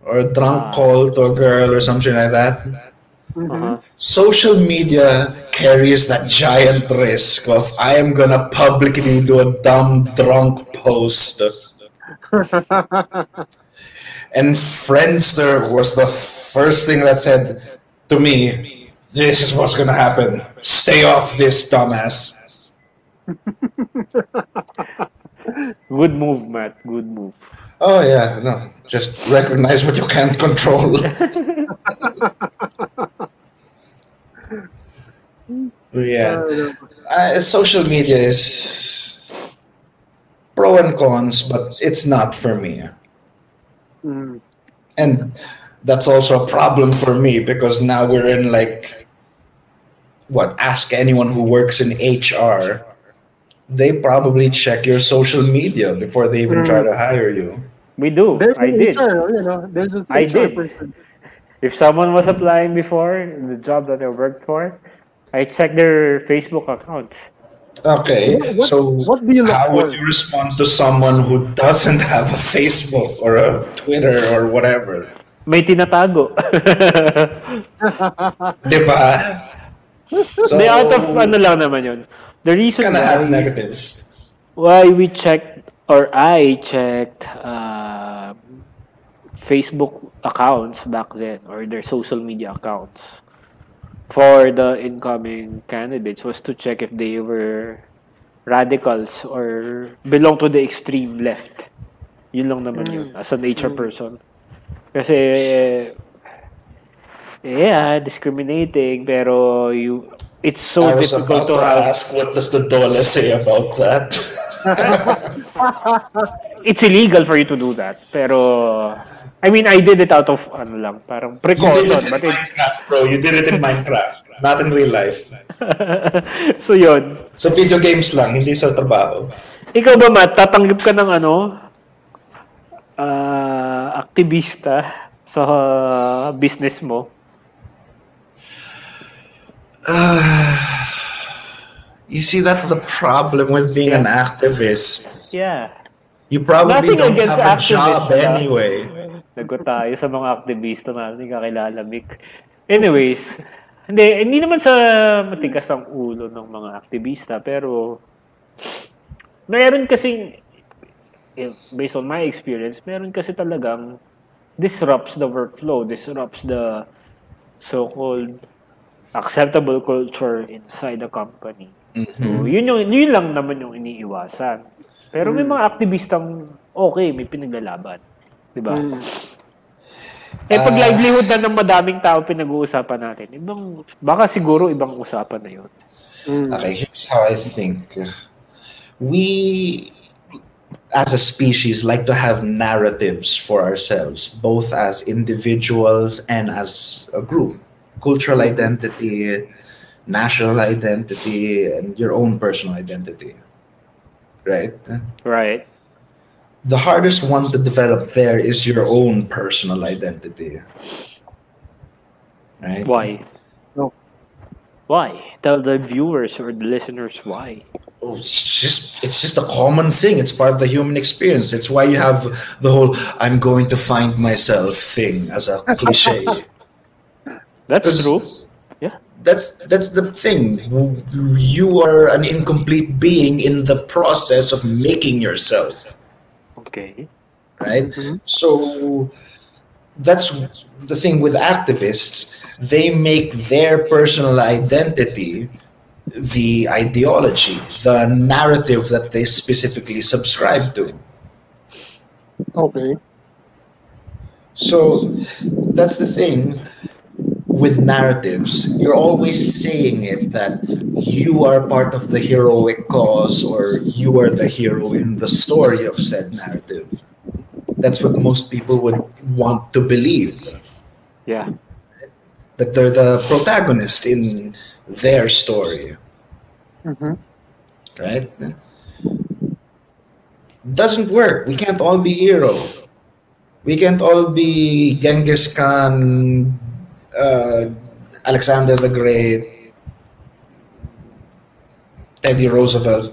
Speaker 4: or a drunk
Speaker 2: Ah.
Speaker 4: call to a girl or something like that?
Speaker 2: Uh-huh.
Speaker 4: Social media carries that giant risk of I am gonna publicly do a dumb drunk post. And Friendster was the first thing that said to me, This is what's gonna happen. Stay off this, dumbass.
Speaker 2: Good move, Matt. Good move.
Speaker 4: Oh, yeah, no. Just recognize what you can't control. yeah. Uh, social media is pro and cons, but it's not for me.
Speaker 1: Mm.
Speaker 4: and that's also a problem for me because now we're in like what ask anyone who works in hr they probably check your social media before they even try to hire you
Speaker 2: We do.
Speaker 1: There's
Speaker 2: I did.
Speaker 1: HR, you know, there's an
Speaker 2: I
Speaker 1: HR
Speaker 2: did.
Speaker 1: person.
Speaker 2: If someone was applying before in the job that I worked for, I check their Facebook account.
Speaker 4: okay
Speaker 1: What,
Speaker 4: so
Speaker 1: what do you look
Speaker 4: how
Speaker 1: for?
Speaker 4: would you respond to someone who doesn't have a facebook or a twitter or whatever
Speaker 2: May tinatago.
Speaker 4: diba so
Speaker 2: They out of ano lang naman yun. The reason
Speaker 4: kind of have
Speaker 2: why,
Speaker 4: negatives
Speaker 2: why we checked or I checked uh, Facebook accounts back then or their social media accounts for the incoming candidates was to check if they were radicals or belong to the extreme left. Yun lang naman yun as a nature person. Kasi yeah, discriminating pero you it's so
Speaker 4: I was
Speaker 2: difficult
Speaker 4: about
Speaker 2: to
Speaker 4: to
Speaker 2: have
Speaker 4: ask what does the Dole say about that
Speaker 2: it's illegal for you to do that. Pero, I mean, I did it out of, ano lang, parang
Speaker 4: You did
Speaker 2: precaution.
Speaker 4: it in
Speaker 2: But it,
Speaker 4: Minecraft, bro. You did it in Minecraft, not in real life.
Speaker 2: so yun.
Speaker 4: Sa video games lang, hindi sa trabaho.
Speaker 2: Ikaw ba, Matt, tatanggap ka ng ano, ah, aktivista sa business mo?
Speaker 3: You see, that's the problem with being an activist.
Speaker 2: Yeah.
Speaker 3: You probably
Speaker 2: Nothing
Speaker 3: don't have a job
Speaker 2: ah.
Speaker 3: anyway.
Speaker 2: Nagko tayo sa mga aktivista natin, kakilala, Mick. Anyways, hindi, hindi naman sa matigas ang ulo ng mga aktivista, pero meron kasing, eh, based on my experience, meron kasi talagang disrupts the workflow, disrupts the so-called acceptable culture inside the company. So, yun, yung, yun lang naman yung iniiwasan. Pero may mga aktivistang okay, may pinaglalaban. Di ba? Eh, pag
Speaker 4: Ah.
Speaker 2: livelihood na ng madaming tao pinag-uusapan natin, ibang, baka siguro ibang usapan na yun.
Speaker 4: Okay, here's how I think. We, as a species, like to have narratives for ourselves, both as individuals and as a group. Cultural identity, national identity, and your own personal identity. Right?
Speaker 2: Right?
Speaker 4: The hardest one to develop there is your own personal identity. Right?
Speaker 2: Why?
Speaker 1: No.
Speaker 2: Why? Tell the viewers or the listeners why.
Speaker 4: Oh, it's just it's just a common thing. It's part of the human experience. It's why you have the whole "I'm going to find myself" thing as a cliche.
Speaker 2: That's true. Yeah.
Speaker 4: that's that's the thing. You are an incomplete being in the process of making yourself,
Speaker 2: Okay.
Speaker 4: right?
Speaker 1: Mhm.
Speaker 4: So that's the thing with activists. They make their personal identity the ideology, the narrative that they specifically subscribe to.
Speaker 1: Okay.
Speaker 4: So that's the thing with narratives. You're always saying it that you are part of the heroic cause or you are the hero in the story of said narrative. That's what most people would want to believe.
Speaker 2: Yeah.
Speaker 4: That they're the protagonist in their story,
Speaker 1: hmm
Speaker 4: right? Doesn't work. We can't all be hero. We can't all be Genghis Khan, uh, Alexander the Great, Teddy Roosevelt,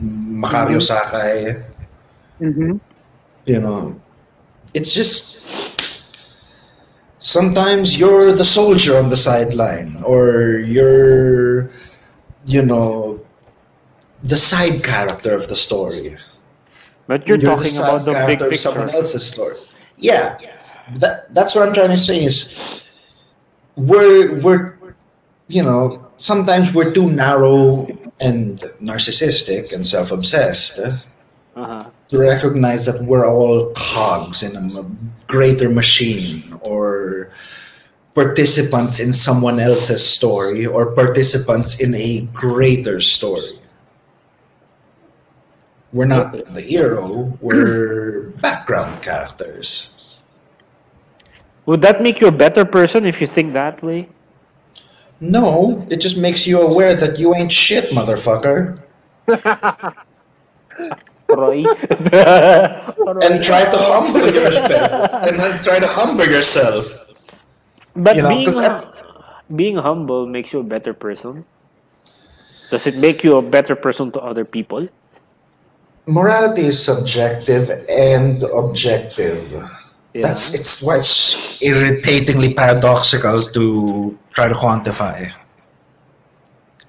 Speaker 4: Macario Sakay.
Speaker 1: hmm
Speaker 4: You know, it's just sometimes you're the soldier on the sideline, or you're, you know, the side character of the story.
Speaker 2: But you're,
Speaker 4: You're
Speaker 2: talking about the big
Speaker 4: character of someone
Speaker 2: picture.
Speaker 4: else's story. Yeah, that, that's what I'm trying to say is we're we're you know sometimes we're too narrow and narcissistic and self-obsessed eh,
Speaker 2: Uh-huh.
Speaker 4: to recognize that we're all cogs in a m- greater machine or participants in someone else's story or participants in a greater story. We're not the hero, we're background characters.
Speaker 2: Would that make you a better person if you think that way?
Speaker 4: No, it just makes you aware that you ain't shit, motherfucker. And try to humble yourself. And try to humble yourself.
Speaker 2: But
Speaker 4: You know,
Speaker 2: being
Speaker 4: that-
Speaker 2: being humble makes you a better person. Does it make you a better person to other people?
Speaker 4: Morality is subjective and objective.
Speaker 2: Yeah.
Speaker 4: That's it's why it's irritatingly paradoxical to try to quantify.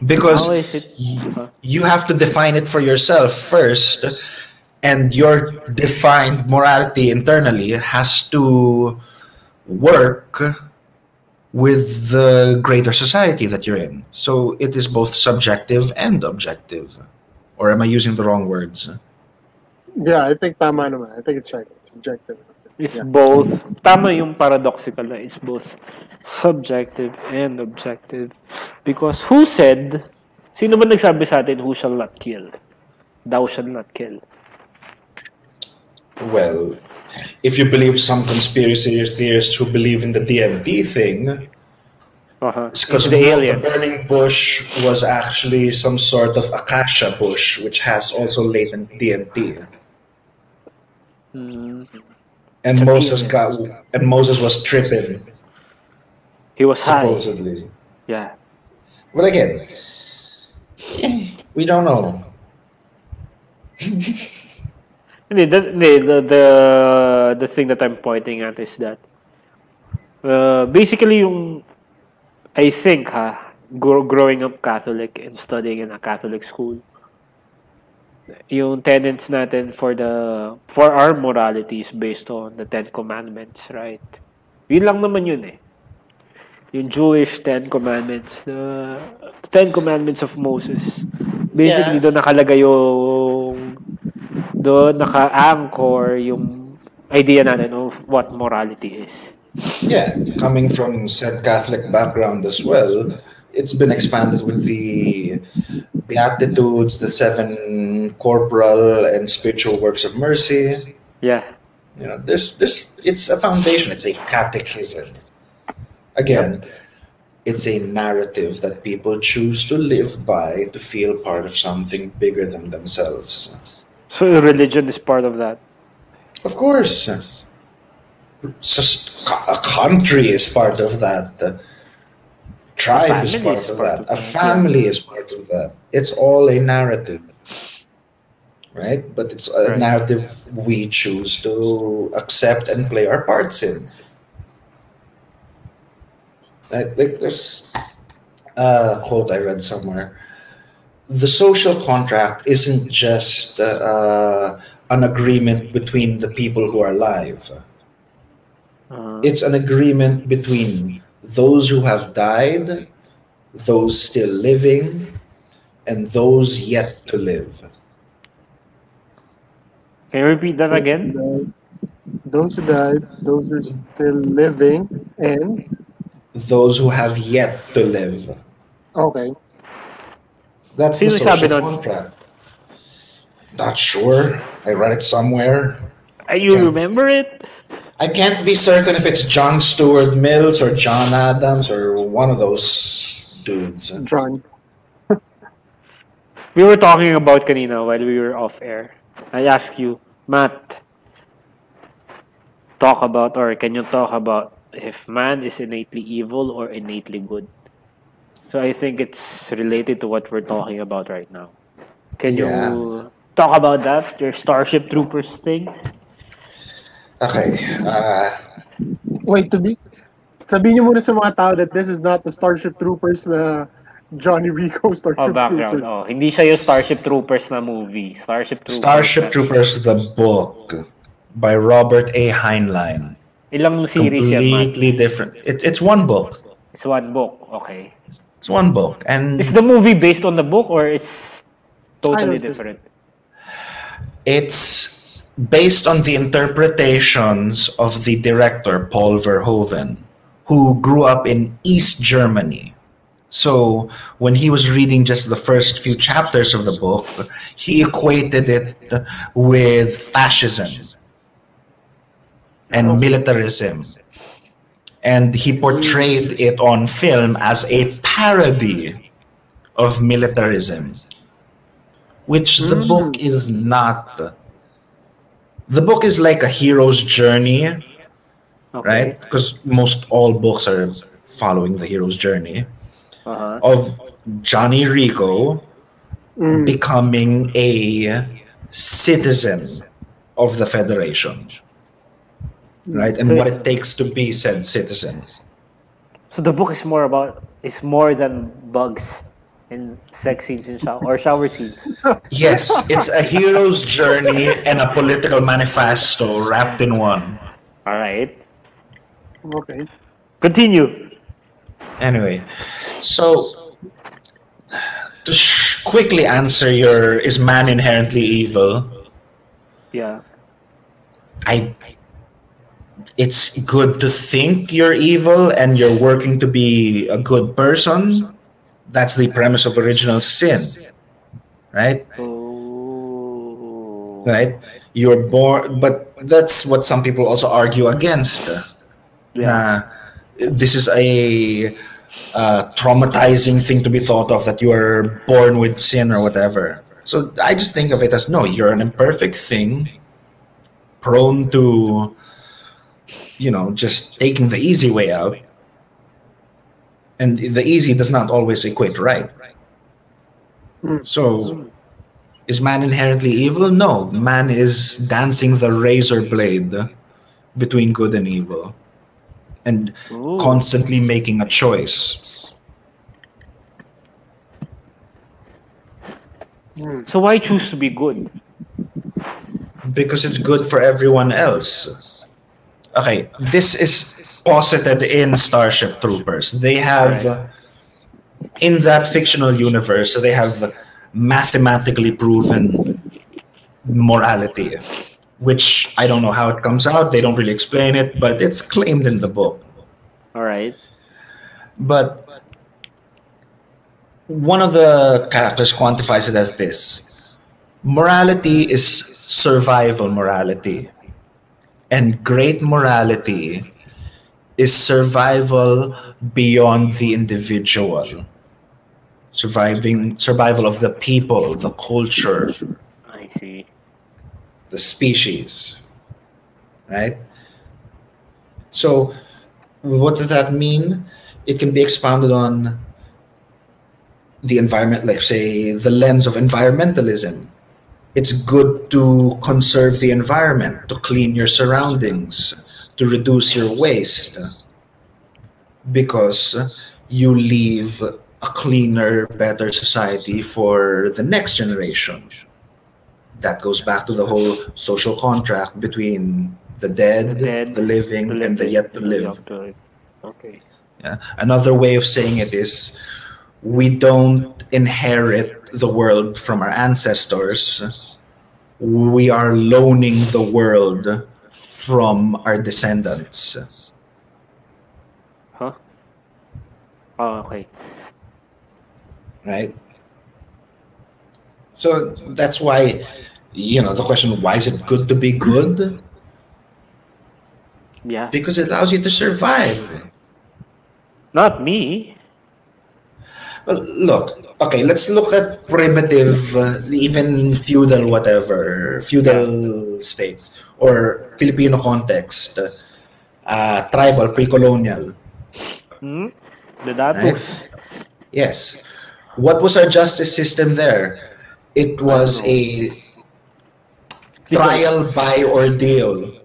Speaker 4: Because
Speaker 2: How is it?
Speaker 4: y- you have to define it for yourself first, and your defined morality internally has to work with the greater society that you're in. So it is both subjective and objective. Or am I using the wrong words?
Speaker 1: Yeah, I think tama naman. I think it's right. It's objective.
Speaker 2: It's
Speaker 1: Yeah.
Speaker 2: both. Tama yung paradoxical na it's both subjective and objective. Because who said, sino ba nagsabi sa atin, who shall not kill? Thou shall not kill.
Speaker 4: Well, if you believe some conspiracy theorists who believe in the DMT thing,
Speaker 2: Uh-huh.
Speaker 4: it's because
Speaker 2: the
Speaker 4: the burning bush was actually some sort of acacia bush, which has also latent DMT.
Speaker 2: Mm,
Speaker 4: And Moses
Speaker 2: aliens.
Speaker 4: got, and Moses was tripping,
Speaker 2: he was high.
Speaker 4: supposedly.
Speaker 2: Yeah.
Speaker 4: But again, we don't know.
Speaker 2: Hindi, the, the, the, the thing that I'm pointing at is that uh, basically yung I think ha, gro- growing up Catholic and studying in a Catholic school, yung tenets natin for the for our morality is based on the Ten Commandments, right? Yun lang naman yun eh. Yung Jewish Ten Commandments, the Ten Commandments of Moses. Basically,
Speaker 4: Yeah.
Speaker 2: doon nakalagay yung doon naka-anchor yung idea natin of what morality is.
Speaker 4: Yeah, coming from said Catholic background as well, it's been expanded with the Beatitudes, the seven corporal and spiritual works of mercy.
Speaker 2: Yeah.
Speaker 4: You know, this this it's a foundation. It's a catechism. Again, it's a narrative that people choose to live by to feel part of something bigger than themselves.
Speaker 2: So religion is part of that.
Speaker 4: Of course, a country is part of that. A tribe is part
Speaker 2: is
Speaker 4: of that.
Speaker 2: of
Speaker 4: A family is part of that. It's all a narrative, right? But it's a
Speaker 2: Right.
Speaker 4: narrative we choose to accept and play our parts in. Like, like there's uh, quote I read somewhere. The social contract isn't just uh, an agreement between the people who are alive.
Speaker 2: Uh,
Speaker 4: It's an agreement between those who have died, those still living, and those yet to live.
Speaker 2: can you repeat that again?
Speaker 1: Those who died, those who are still living, and
Speaker 4: Those who have yet to live.
Speaker 1: okay.
Speaker 4: That's the
Speaker 2: Sino sabi
Speaker 4: social
Speaker 2: nun?
Speaker 4: contract. Not sure. I read it somewhere.
Speaker 2: Uh, you
Speaker 4: Okay.
Speaker 2: remember it?
Speaker 4: I can't be certain if it's John Stuart Mills or John Adams or one of those dudes.
Speaker 1: John.
Speaker 2: We were talking about kanina while we were off air. I asked you, Matt, talk about or can you talk about if man is innately evil or innately good? So I think it's related to what we're talking about right now. Can
Speaker 4: Yeah.
Speaker 2: you talk about that? Your Starship Troopers thing?
Speaker 4: Okay. Uh,
Speaker 1: Wait, to be... Sabihin niyo muna sa mga tao that this is not the Starship Troopers na Johnny Rico Starship
Speaker 2: Oh, background.
Speaker 1: Troopers.
Speaker 2: Oh, hindi siya yung Starship Troopers na movie. Starship Troopers.
Speaker 4: Starship
Speaker 2: na-
Speaker 4: Troopers, the book by Robert A. Heinlein.
Speaker 2: Ilang series yan,
Speaker 4: Completely different. It, it's one book.
Speaker 2: It's one book. Okay.
Speaker 4: It's one book. And
Speaker 2: Is the movie based on the book or it's totally
Speaker 1: I don't think-
Speaker 2: different?
Speaker 4: it's based on the interpretations of the director Paul Verhoeven, who grew up in East Germany. So when he was reading just the first few chapters of the book, he equated it with fascism and militarism. And he portrayed it on film as a parody of militarism, which the hmm. book is not. The book is like a hero's journey,
Speaker 2: Okay.
Speaker 4: right? Because most all books are following the hero's journey
Speaker 2: Uh-huh.
Speaker 4: of Johnny Rico
Speaker 1: Mm.
Speaker 4: becoming a citizen of the Federation, right? And what it takes to be said citizens.
Speaker 2: So the book is more about is more than bugs and sex scenes and shower or shower scenes.
Speaker 4: Yes, it's a hero's journey and a political manifesto wrapped in one.
Speaker 2: All right.
Speaker 1: Okay.
Speaker 2: Continue.
Speaker 4: Anyway, so to sh- quickly answer your is man inherently evil?
Speaker 2: Yeah.
Speaker 4: I it's good to think you're evil and you're working to be a good person. That's the premise of original sin. Right?
Speaker 2: Oh.
Speaker 4: Right? You're born but that's what some people also argue against.
Speaker 2: Yeah.
Speaker 4: Uh, this is a uh, traumatizing thing to be thought of that you are born with sin or whatever. So I just think of it as no, you're an imperfect thing, prone to, you know, just taking the easy way out. And the easy does not always equate right. Hmm. So is man inherently evil? No, man is dancing the razor blade between good and evil and
Speaker 2: Ooh.
Speaker 4: constantly making a choice. Hmm.
Speaker 2: So why choose to be good?
Speaker 4: because it's good for everyone else. Okay, this is posited in Starship Troopers. They have,
Speaker 2: Alright.
Speaker 4: in that fictional universe, they have mathematically proven morality, which I don't know how it comes out. They don't really explain it, but it's claimed in the book.
Speaker 2: All right.
Speaker 4: But one of the characters quantifies it as this morality is survival morality, and great morality is survival beyond the individual. Surviving survival of the people, the culture,
Speaker 2: I see.
Speaker 4: the species. Right? So, what does that mean? It can be expounded on the environment, like, say, the lens of environmentalism. It's good to conserve the environment, to clean your surroundings, to reduce your waste, because you leave a cleaner, better society for the next generation. That goes back to the whole social contract between the dead,
Speaker 2: The dead,
Speaker 4: the living,
Speaker 2: The
Speaker 4: and the
Speaker 2: living,
Speaker 4: yet to
Speaker 2: the
Speaker 4: live.
Speaker 2: yet to live. Okay.
Speaker 4: Yeah. Another way of saying it is we don't inherit the world from our ancestors. We are loaning the world from our descendants.
Speaker 2: Huh? Oh, okay.
Speaker 4: Right? So that's why, you know, the question why is it good to be good?
Speaker 2: Yeah.
Speaker 4: Because it allows you to survive.
Speaker 2: Not me.
Speaker 4: Well, look, okay, let's look at primitive, uh, even feudal, whatever, feudal states or Filipino context, uh, tribal, pre-colonial.
Speaker 2: Hmm? The datos.
Speaker 4: Right? Yes. What was our justice system there? It was a trial by ordeal.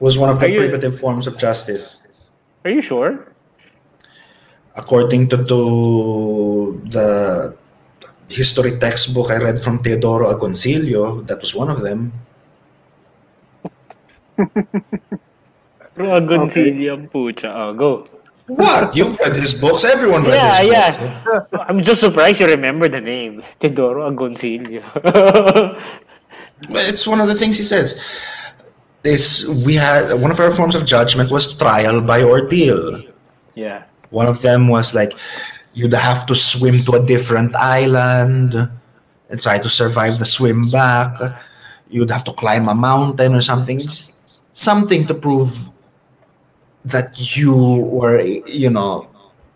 Speaker 4: Was one of the primitive forms of justice.
Speaker 2: Are you sure?
Speaker 4: According to, to the history textbook I read from Teodoro Agoncillo, that was one of them.
Speaker 2: Agoncillo pucha. Oh, go.
Speaker 4: What? You've read his books. Everyone read
Speaker 2: Yeah,
Speaker 4: his
Speaker 2: yeah.
Speaker 4: books.
Speaker 2: I'm just surprised you remember the name. Teodoro Agoncillo.
Speaker 4: Well, it's one of the things he says. Is we had one of our forms of judgment was trial by ordeal.
Speaker 2: yeah.
Speaker 4: One of them was like you'd have to swim to a different island and try to survive the swim back. You'd have to climb a mountain or something. Just something to prove that you were, you know,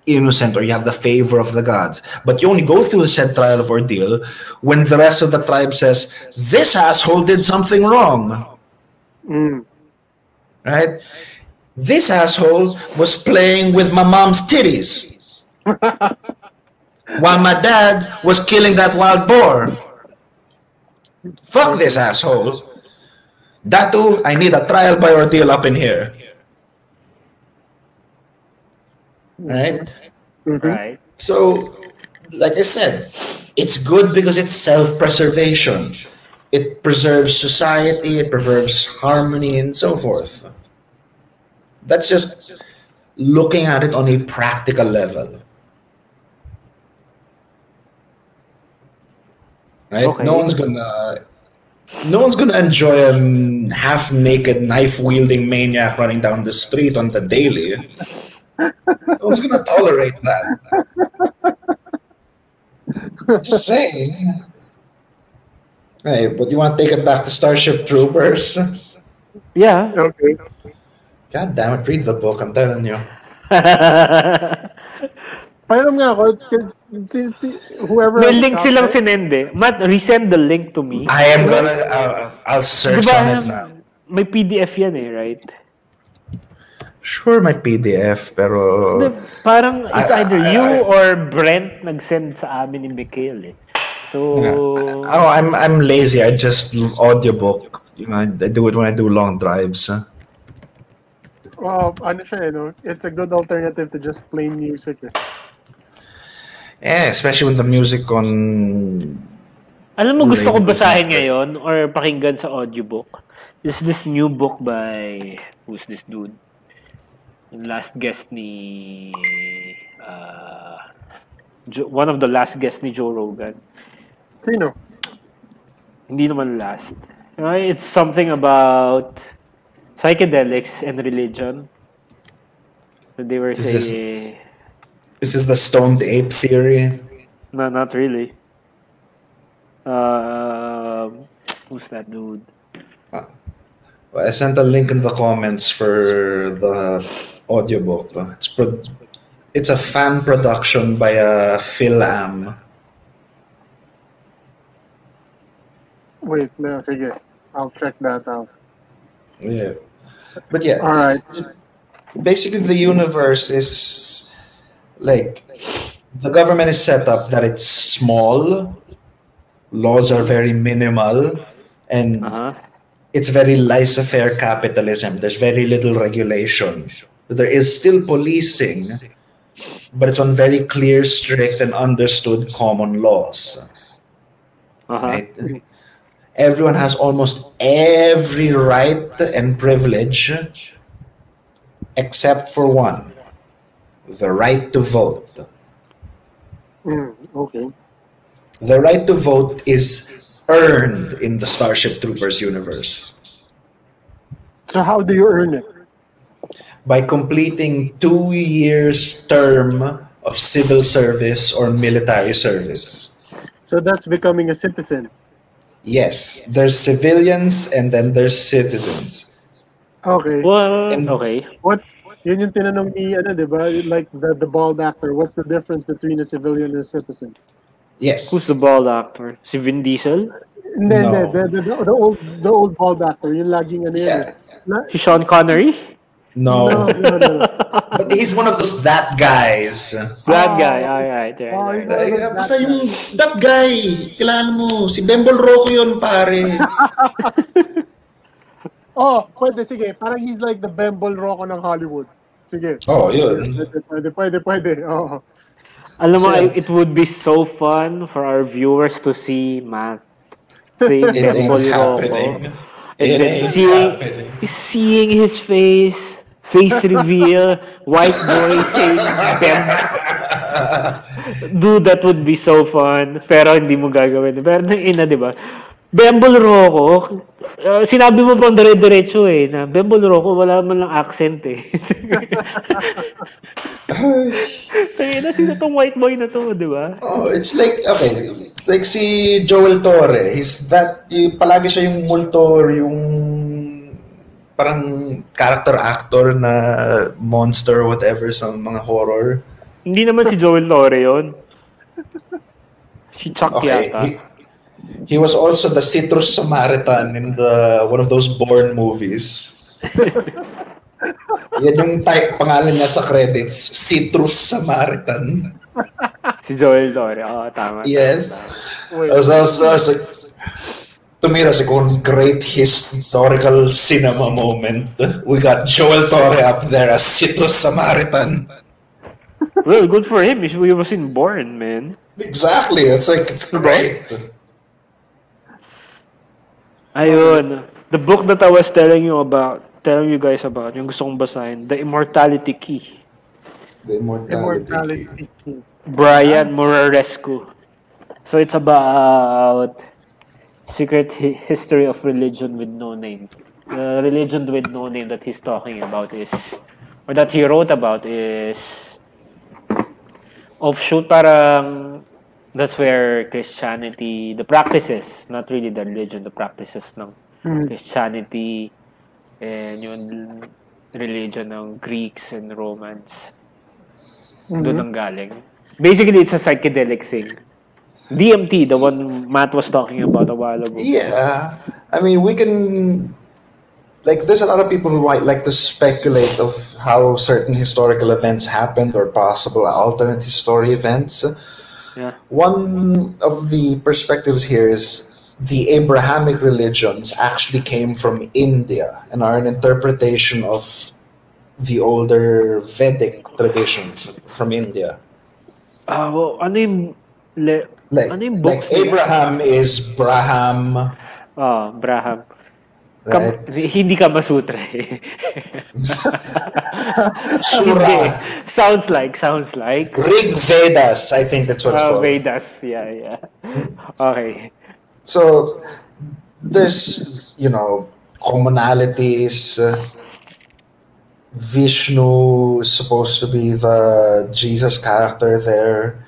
Speaker 4: innocent or you have the favor of the gods. But you only go through the said trial of ordeal when the rest of the tribe says, This asshole did something wrong.
Speaker 1: Mm.
Speaker 4: Right? This asshole was playing with my mom's titties while my dad was killing that wild boar. Fuck this asshole. Datu, I need a trial by ordeal up in here. Right?
Speaker 1: Mhm.
Speaker 2: Right.
Speaker 4: So, like I said, it's good because it's self preservation. It preserves society, it preserves harmony, and so forth. That's just looking at it on a practical level. Right?
Speaker 2: Okay.
Speaker 4: No one's gonna. No one's gonna enjoy a half-naked, knife-wielding maniac running down the street on the daily. No one's gonna tolerate that. Just saying. Hey, but you want to take it back to Starship Troopers?
Speaker 2: Yeah.
Speaker 1: Okay.
Speaker 4: God damn it, read the book, I'm telling you.
Speaker 1: Pairam nga ako, k- si, si, whoever...
Speaker 2: May link silang sinende. Matt, resend the link to me.
Speaker 4: I am gonna, uh, I'll search
Speaker 2: Diba,
Speaker 4: on it now.
Speaker 2: may PDF yan eh, right?
Speaker 4: Sure, may PDF, pero...
Speaker 2: Di- Parang it's
Speaker 4: I-
Speaker 2: either
Speaker 4: I-
Speaker 2: you
Speaker 4: I-
Speaker 2: or Brent nag-send sa amin ni Mikhail eh. So,
Speaker 4: Oh, I'm I'm lazy. I just audiobook. You know, I do it when I do long drives.
Speaker 1: Well, ano siya, eh, no? It's a good alternative to just plain music. Eh.
Speaker 4: Yeah, especially when the music on
Speaker 2: alam mo gusto ko
Speaker 4: Related
Speaker 2: basahin ngayon or pakinggan sa audiobook. This is this new book by who's this dude? Yung last guest ni uh, Jo- one of the last guests ni Joe Rogan.
Speaker 1: Sino?
Speaker 2: Hindi naman last. Uh, it's something about psychedelics and religion. So they were
Speaker 4: Is this-
Speaker 2: saying,
Speaker 4: this is the stoned ape theory.
Speaker 2: no, not really. Um, who's that dude?
Speaker 4: I sent a link in the comments for the audiobook. It's pro- it's a fan production by uh, Phil Am.
Speaker 1: Wait, no, sige. I'll check that out.
Speaker 4: Yeah. But yeah,
Speaker 1: Alright.
Speaker 4: basically the universe is like the government is set up that it's small, laws are very minimal, and
Speaker 2: Uh-huh.
Speaker 4: it's very laissez-faire capitalism. There's very little regulation. There is still policing, but it's on very clear, strict, and understood common laws.
Speaker 2: Uh-huh.
Speaker 4: Right? Everyone has almost every right and privilege except for one the right to vote.
Speaker 1: Mm, okay.
Speaker 4: The right to vote is earned in the Starship Troopers universe
Speaker 1: So how do you earn it?
Speaker 4: by completing two years term of civil service or military service.
Speaker 1: So that's becoming a citizen.
Speaker 4: Yes, there's civilians and then there's citizens.
Speaker 1: Okay.
Speaker 2: Well,
Speaker 4: And-
Speaker 2: okay.
Speaker 1: What? Yun yung tinanong ni, ano, di ba? Like the, the bald actor. What's the difference between a civilian and a citizen?
Speaker 4: Yes.
Speaker 2: Who's the bald actor? Si Vin Diesel?
Speaker 1: Hindi,
Speaker 4: No.
Speaker 1: The, the, the, the old, the old bald actor. Yung laging ano yun.
Speaker 4: Yeah.
Speaker 1: Na,
Speaker 2: Si Sean Connery?
Speaker 4: No.
Speaker 1: no, no, no.
Speaker 4: But he's one of those that guys.
Speaker 2: That
Speaker 1: Oh.
Speaker 2: guy. Alright,
Speaker 1: Oh,
Speaker 2: right,
Speaker 1: he's
Speaker 2: right.
Speaker 4: Ay,
Speaker 1: those
Speaker 4: basta yung that guy, kilala mo, si Bembol Rocco yun, pare.
Speaker 1: Oh, pwede, sige. Parang he's like the Bembol Rocco ng Hollywood. Sige.
Speaker 4: Oh, yun.
Speaker 1: Pwede, pwede, pwede. Oo.
Speaker 2: Alam mo,
Speaker 4: So-
Speaker 2: it would be so fun for our viewers to see Matt
Speaker 4: ain't
Speaker 2: Bembol Rocco.
Speaker 4: happening.
Speaker 2: And
Speaker 4: It
Speaker 2: then
Speaker 4: ain't
Speaker 2: seeing,
Speaker 4: happening.
Speaker 2: seeing his face, face reveal, white boy saying Bem. Dude, that would be so fun. Pero hindi mo gagawin. Pero nang ina, di ba? Bembol Rocco, uh, sinabi mo pang dire-diretso eh, na Bembol Rocco, wala man lang accent eh. Kaya na, sino tong white boy na to, di ba?
Speaker 4: Oh, it's like, okay, like si Joel Torre, he's that, y- palagi siya yung multo, yung parang character actor na monster whatever sa mga horror.
Speaker 2: Hindi naman si Joel Torre yun. Si Chuck
Speaker 4: Okay,
Speaker 2: yata.
Speaker 4: he, he was also the Citrus Samaritan in the one of those Bourne movies. Yan yung type pangalan niya sa credits, Citrus Samaritan.
Speaker 2: Si Joel Torre. Oo, tama.
Speaker 4: Yes.
Speaker 1: Wait.
Speaker 4: I was, I was, I was like, tumira si kung great historical cinema moment. We got Joel Torre up there as Citrus Samaritan.
Speaker 2: Well, good for him. He was in Bourne, man.
Speaker 4: Exactly. It's like, it's great.
Speaker 2: Ayun. The book that I was telling you about, telling you guys about, yung gusto kong basahin, The Immortality Key.
Speaker 4: The immortality.
Speaker 1: Immortality.
Speaker 2: Brian Muraresku. So it's about secret hi- history of religion with no name. The religion with no name that he's talking about is, or that he wrote about is offshoot parang that's where Christianity, the practices, not really the religion, the practices ng
Speaker 1: Hmm.
Speaker 2: Christianity and yung religion ng Greeks and Romans. Doon ang galing. Basically, it's a psychedelic thing. DMT, the one Matt was talking about a while ago.
Speaker 4: Yeah, I mean, we can. Like, there's a lot of people who might like to speculate of how certain historical events happened or possible alternate history events.
Speaker 2: Yeah.
Speaker 4: One of the perspectives here is the Abrahamic religions actually came from India and are an interpretation of the older Vedic traditions from India.
Speaker 2: Ah, well, ano yung... Le,
Speaker 4: Like,
Speaker 2: ano yung
Speaker 4: like? Abraham is Braham,
Speaker 2: Ah, Braham. Kam,
Speaker 4: right?
Speaker 2: hindi ka masutra eh.
Speaker 4: Shura.
Speaker 2: Hindi. Sounds like, sounds like.
Speaker 4: Rig Vedas, I think that's what it's
Speaker 2: Ah,
Speaker 4: called.
Speaker 2: Vedas. Yeah, yeah. Okay.
Speaker 4: So there's, you know, commonalities. Uh, Vishnu is supposed to be the Jesus character there.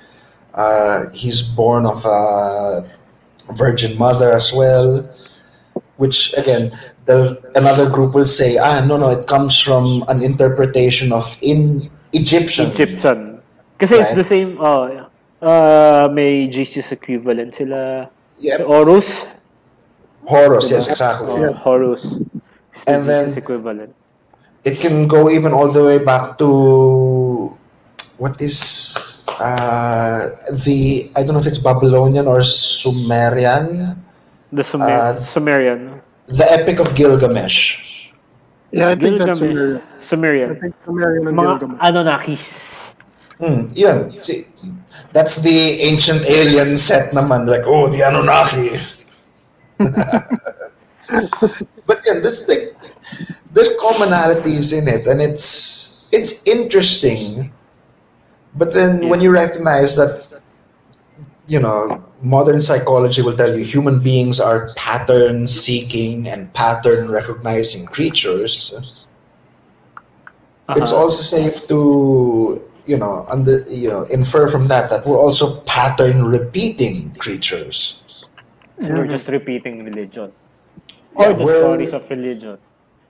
Speaker 4: Uh, he's born of a virgin mother as well. Which again, the, another group will say, ah, no, no, it comes from an interpretation of in Egyptian.
Speaker 2: Egyptian. Kasi it's the same, oh, yeah. Uh, may Jesus equivalent sila.
Speaker 4: Yep.
Speaker 2: Horus.
Speaker 4: Horus, yes, exactly.
Speaker 2: Oh, Horus. It's the
Speaker 4: And then-
Speaker 2: equivalent.
Speaker 4: it can go even all the way back to what is uh, the I don't know if it's Babylonian or Sumerian,
Speaker 2: The Sumer-
Speaker 4: Uh,
Speaker 2: Sumerian.
Speaker 4: the Epic of Gilgamesh.
Speaker 1: Yeah, I think that's
Speaker 2: Gilgamesh.
Speaker 1: Sumerian. I
Speaker 2: Sumerian.
Speaker 1: think Sumerian and
Speaker 2: Mga
Speaker 1: Gilgamesh.
Speaker 2: Anunnakis.
Speaker 4: Hmm, yun. See, that's the ancient alien set naman. Like, oh, the Anunnaki. but yeah, this like, there's commonalities in it, and it's it's interesting. But then when you recognize that, you know, modern psychology will tell you human beings are pattern seeking and pattern recognizing creatures. It's
Speaker 2: Uh-huh.
Speaker 4: also safe to you know under you know infer from that that we're also pattern repeating creatures.
Speaker 2: We're just repeating religion. Or
Speaker 4: Yeah,
Speaker 2: the stories of religion.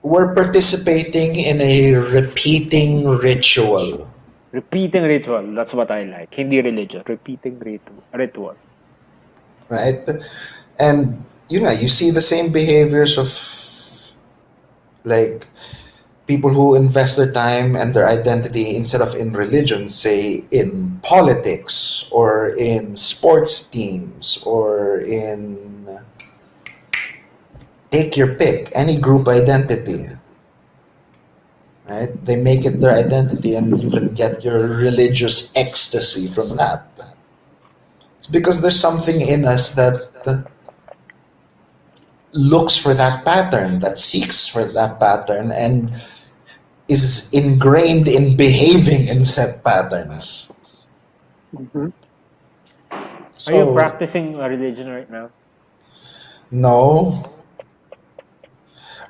Speaker 4: We're participating in a repeating ritual.
Speaker 2: Repeating ritual. That's what I like. Hindi religion. Repeating ritu- ritual.
Speaker 4: right? And you know, you see the same behaviors of like people who invest their time and their identity instead of in religion, say in politics or in sports teams or in take your pick, any group identity. Right? They make it their identity and you can get your religious ecstasy from that. It's because there's something in us that looks for that pattern, that seeks for that pattern, and is ingrained in behaving in set patterns.
Speaker 1: Mhm.
Speaker 2: Are you practicing a religion right now?
Speaker 4: No.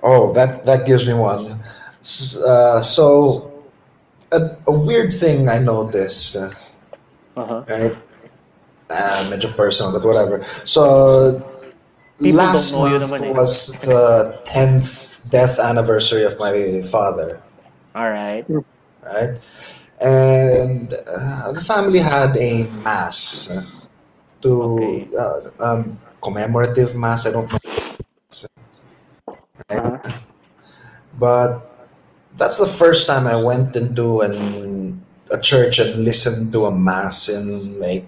Speaker 4: Oh, that that gives me one. Uh, so, a, a weird thing I noticed. Uh,
Speaker 2: Uh-huh.
Speaker 4: right? Ah, medyo personal, but whatever. So,
Speaker 2: People
Speaker 4: last
Speaker 2: don't know you
Speaker 4: month
Speaker 2: eh.
Speaker 4: was the 10th death anniversary of my father,
Speaker 2: All right.
Speaker 4: right? And uh, the family had a mass uh, to
Speaker 2: Okay.
Speaker 4: uh, um, commemorative mass. I don't know. Right?
Speaker 2: Uh-huh.
Speaker 4: But that's the first time I went into an, a church and listened to a mass in like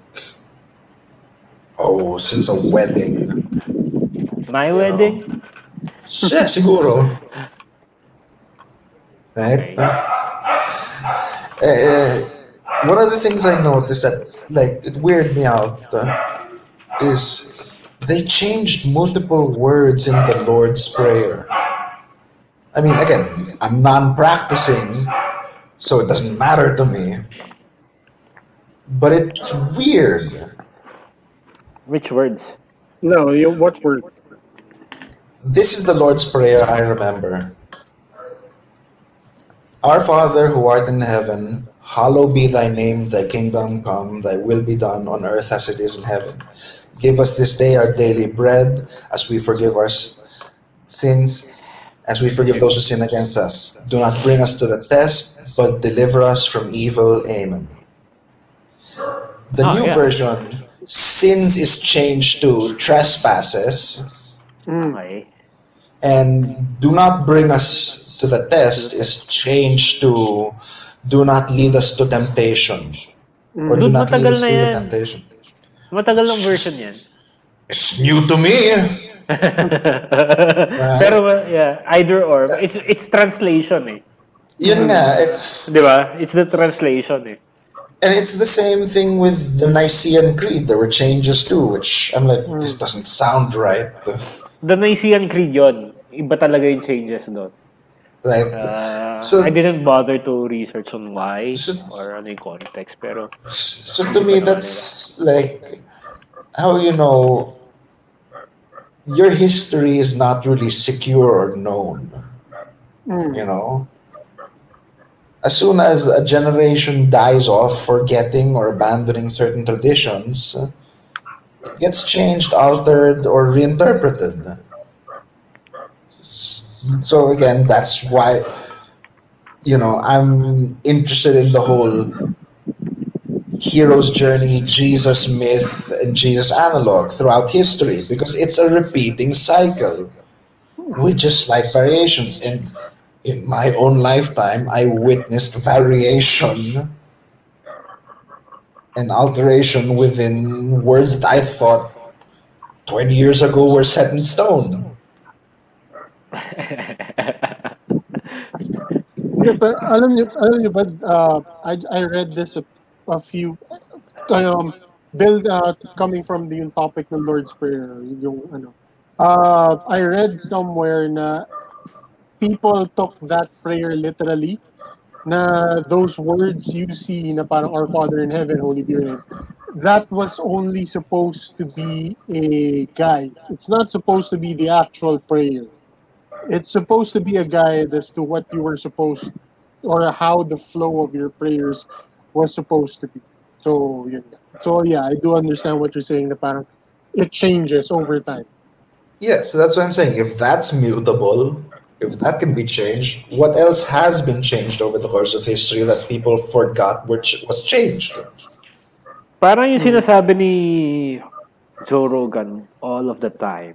Speaker 4: oh since a wedding.
Speaker 2: My wedding?
Speaker 4: Yeah, siguro. Right?
Speaker 2: Okay.
Speaker 4: Eh, one of the things I noticed that like it weirded me out uh, is they changed multiple words in the Lord's Prayer. I mean, again, I'm non-practicing, so it doesn't matter to me. But it's weird.
Speaker 2: Which words?
Speaker 1: No, you, what word?
Speaker 4: This is the Lord's Prayer I remember. Our Father who art in heaven, hallowed be thy name, thy kingdom come, thy will be done on earth as it is in heaven. Give us this day our daily bread, as we forgive our sins, as we forgive those who sin against us. Do not bring us to the test, but deliver us from evil. Amen. The
Speaker 2: Ah,
Speaker 4: new
Speaker 2: yeah.
Speaker 4: version, sins is changed to trespasses
Speaker 1: Mm.
Speaker 4: And do not bring us to the test is changed to do not lead us to temptation or do
Speaker 2: Dude,
Speaker 4: not lead us
Speaker 2: na
Speaker 4: to the
Speaker 2: yan.
Speaker 4: temptation
Speaker 2: Matagal ng version yan.
Speaker 4: it's new to me
Speaker 2: Pero yeah, either or. It's it's translation eh.
Speaker 4: yun nga it's
Speaker 2: Di ba? It's the translation eh.
Speaker 4: and it's the same thing with the Nicene Creed there were changes too which I'm like this doesn't sound right
Speaker 2: The Nicene Creed yun. Iba talaga yung changes doon.
Speaker 4: right
Speaker 2: Uh,
Speaker 4: So-
Speaker 2: I didn't bother to research on why
Speaker 4: So-
Speaker 2: or ano yung context. Pero
Speaker 4: so to me that's like how you know your history is not really secure or known
Speaker 1: Mm.
Speaker 4: you know as soon as a generation dies off forgetting or abandoning certain traditions it gets changed altered or reinterpreted so again that's why you know i'm interested in the whole hero's journey jesus myth and jesus analog throughout history because it's a repeating cycle with just slight variations. And in my own lifetime i witnessed variation and alteration within words that i thought 20 years ago were set in stone.
Speaker 1: Yeah, pero alam niyo, alam niyo ba, uh, I, I read this a few um build uh, coming from the yung topic Lord's Prayer yung ano. Uh, I read somewhere na people took that prayer literally na those words you see na parang our father in heaven holy be your name that was only supposed to be a guide. It's not supposed to be the actual prayer. It's supposed to be a guide as to what you were supposed or how the flow of your prayers was supposed to be. So, yun. So, yeah, I do understand what you're saying na parang it changes over time.
Speaker 4: Yes, so that's what I'm saying. If that's mutable, if that can be changed, what else has been changed over the course of history that people forgot which was changed?
Speaker 2: Parang yung sinasabi ni Joe Rogan all of the time.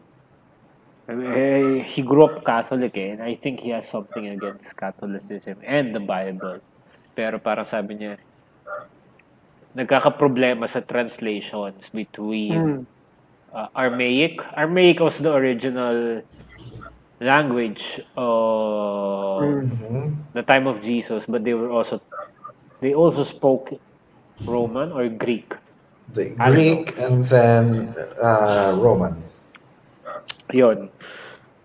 Speaker 2: I mean, eh, he grew up Catholic eh, and I think he has something against Catholicism and the Bible. Pero parang sabi niya, nagkakaproblema sa translations between
Speaker 1: Mm.
Speaker 2: uh, Aramaic. Aramaic was the original language of
Speaker 1: Mm.
Speaker 2: the time of Jesus, but they were also they also spoke Roman or Greek.
Speaker 4: The Greek and then uh, Roman.
Speaker 2: Yon.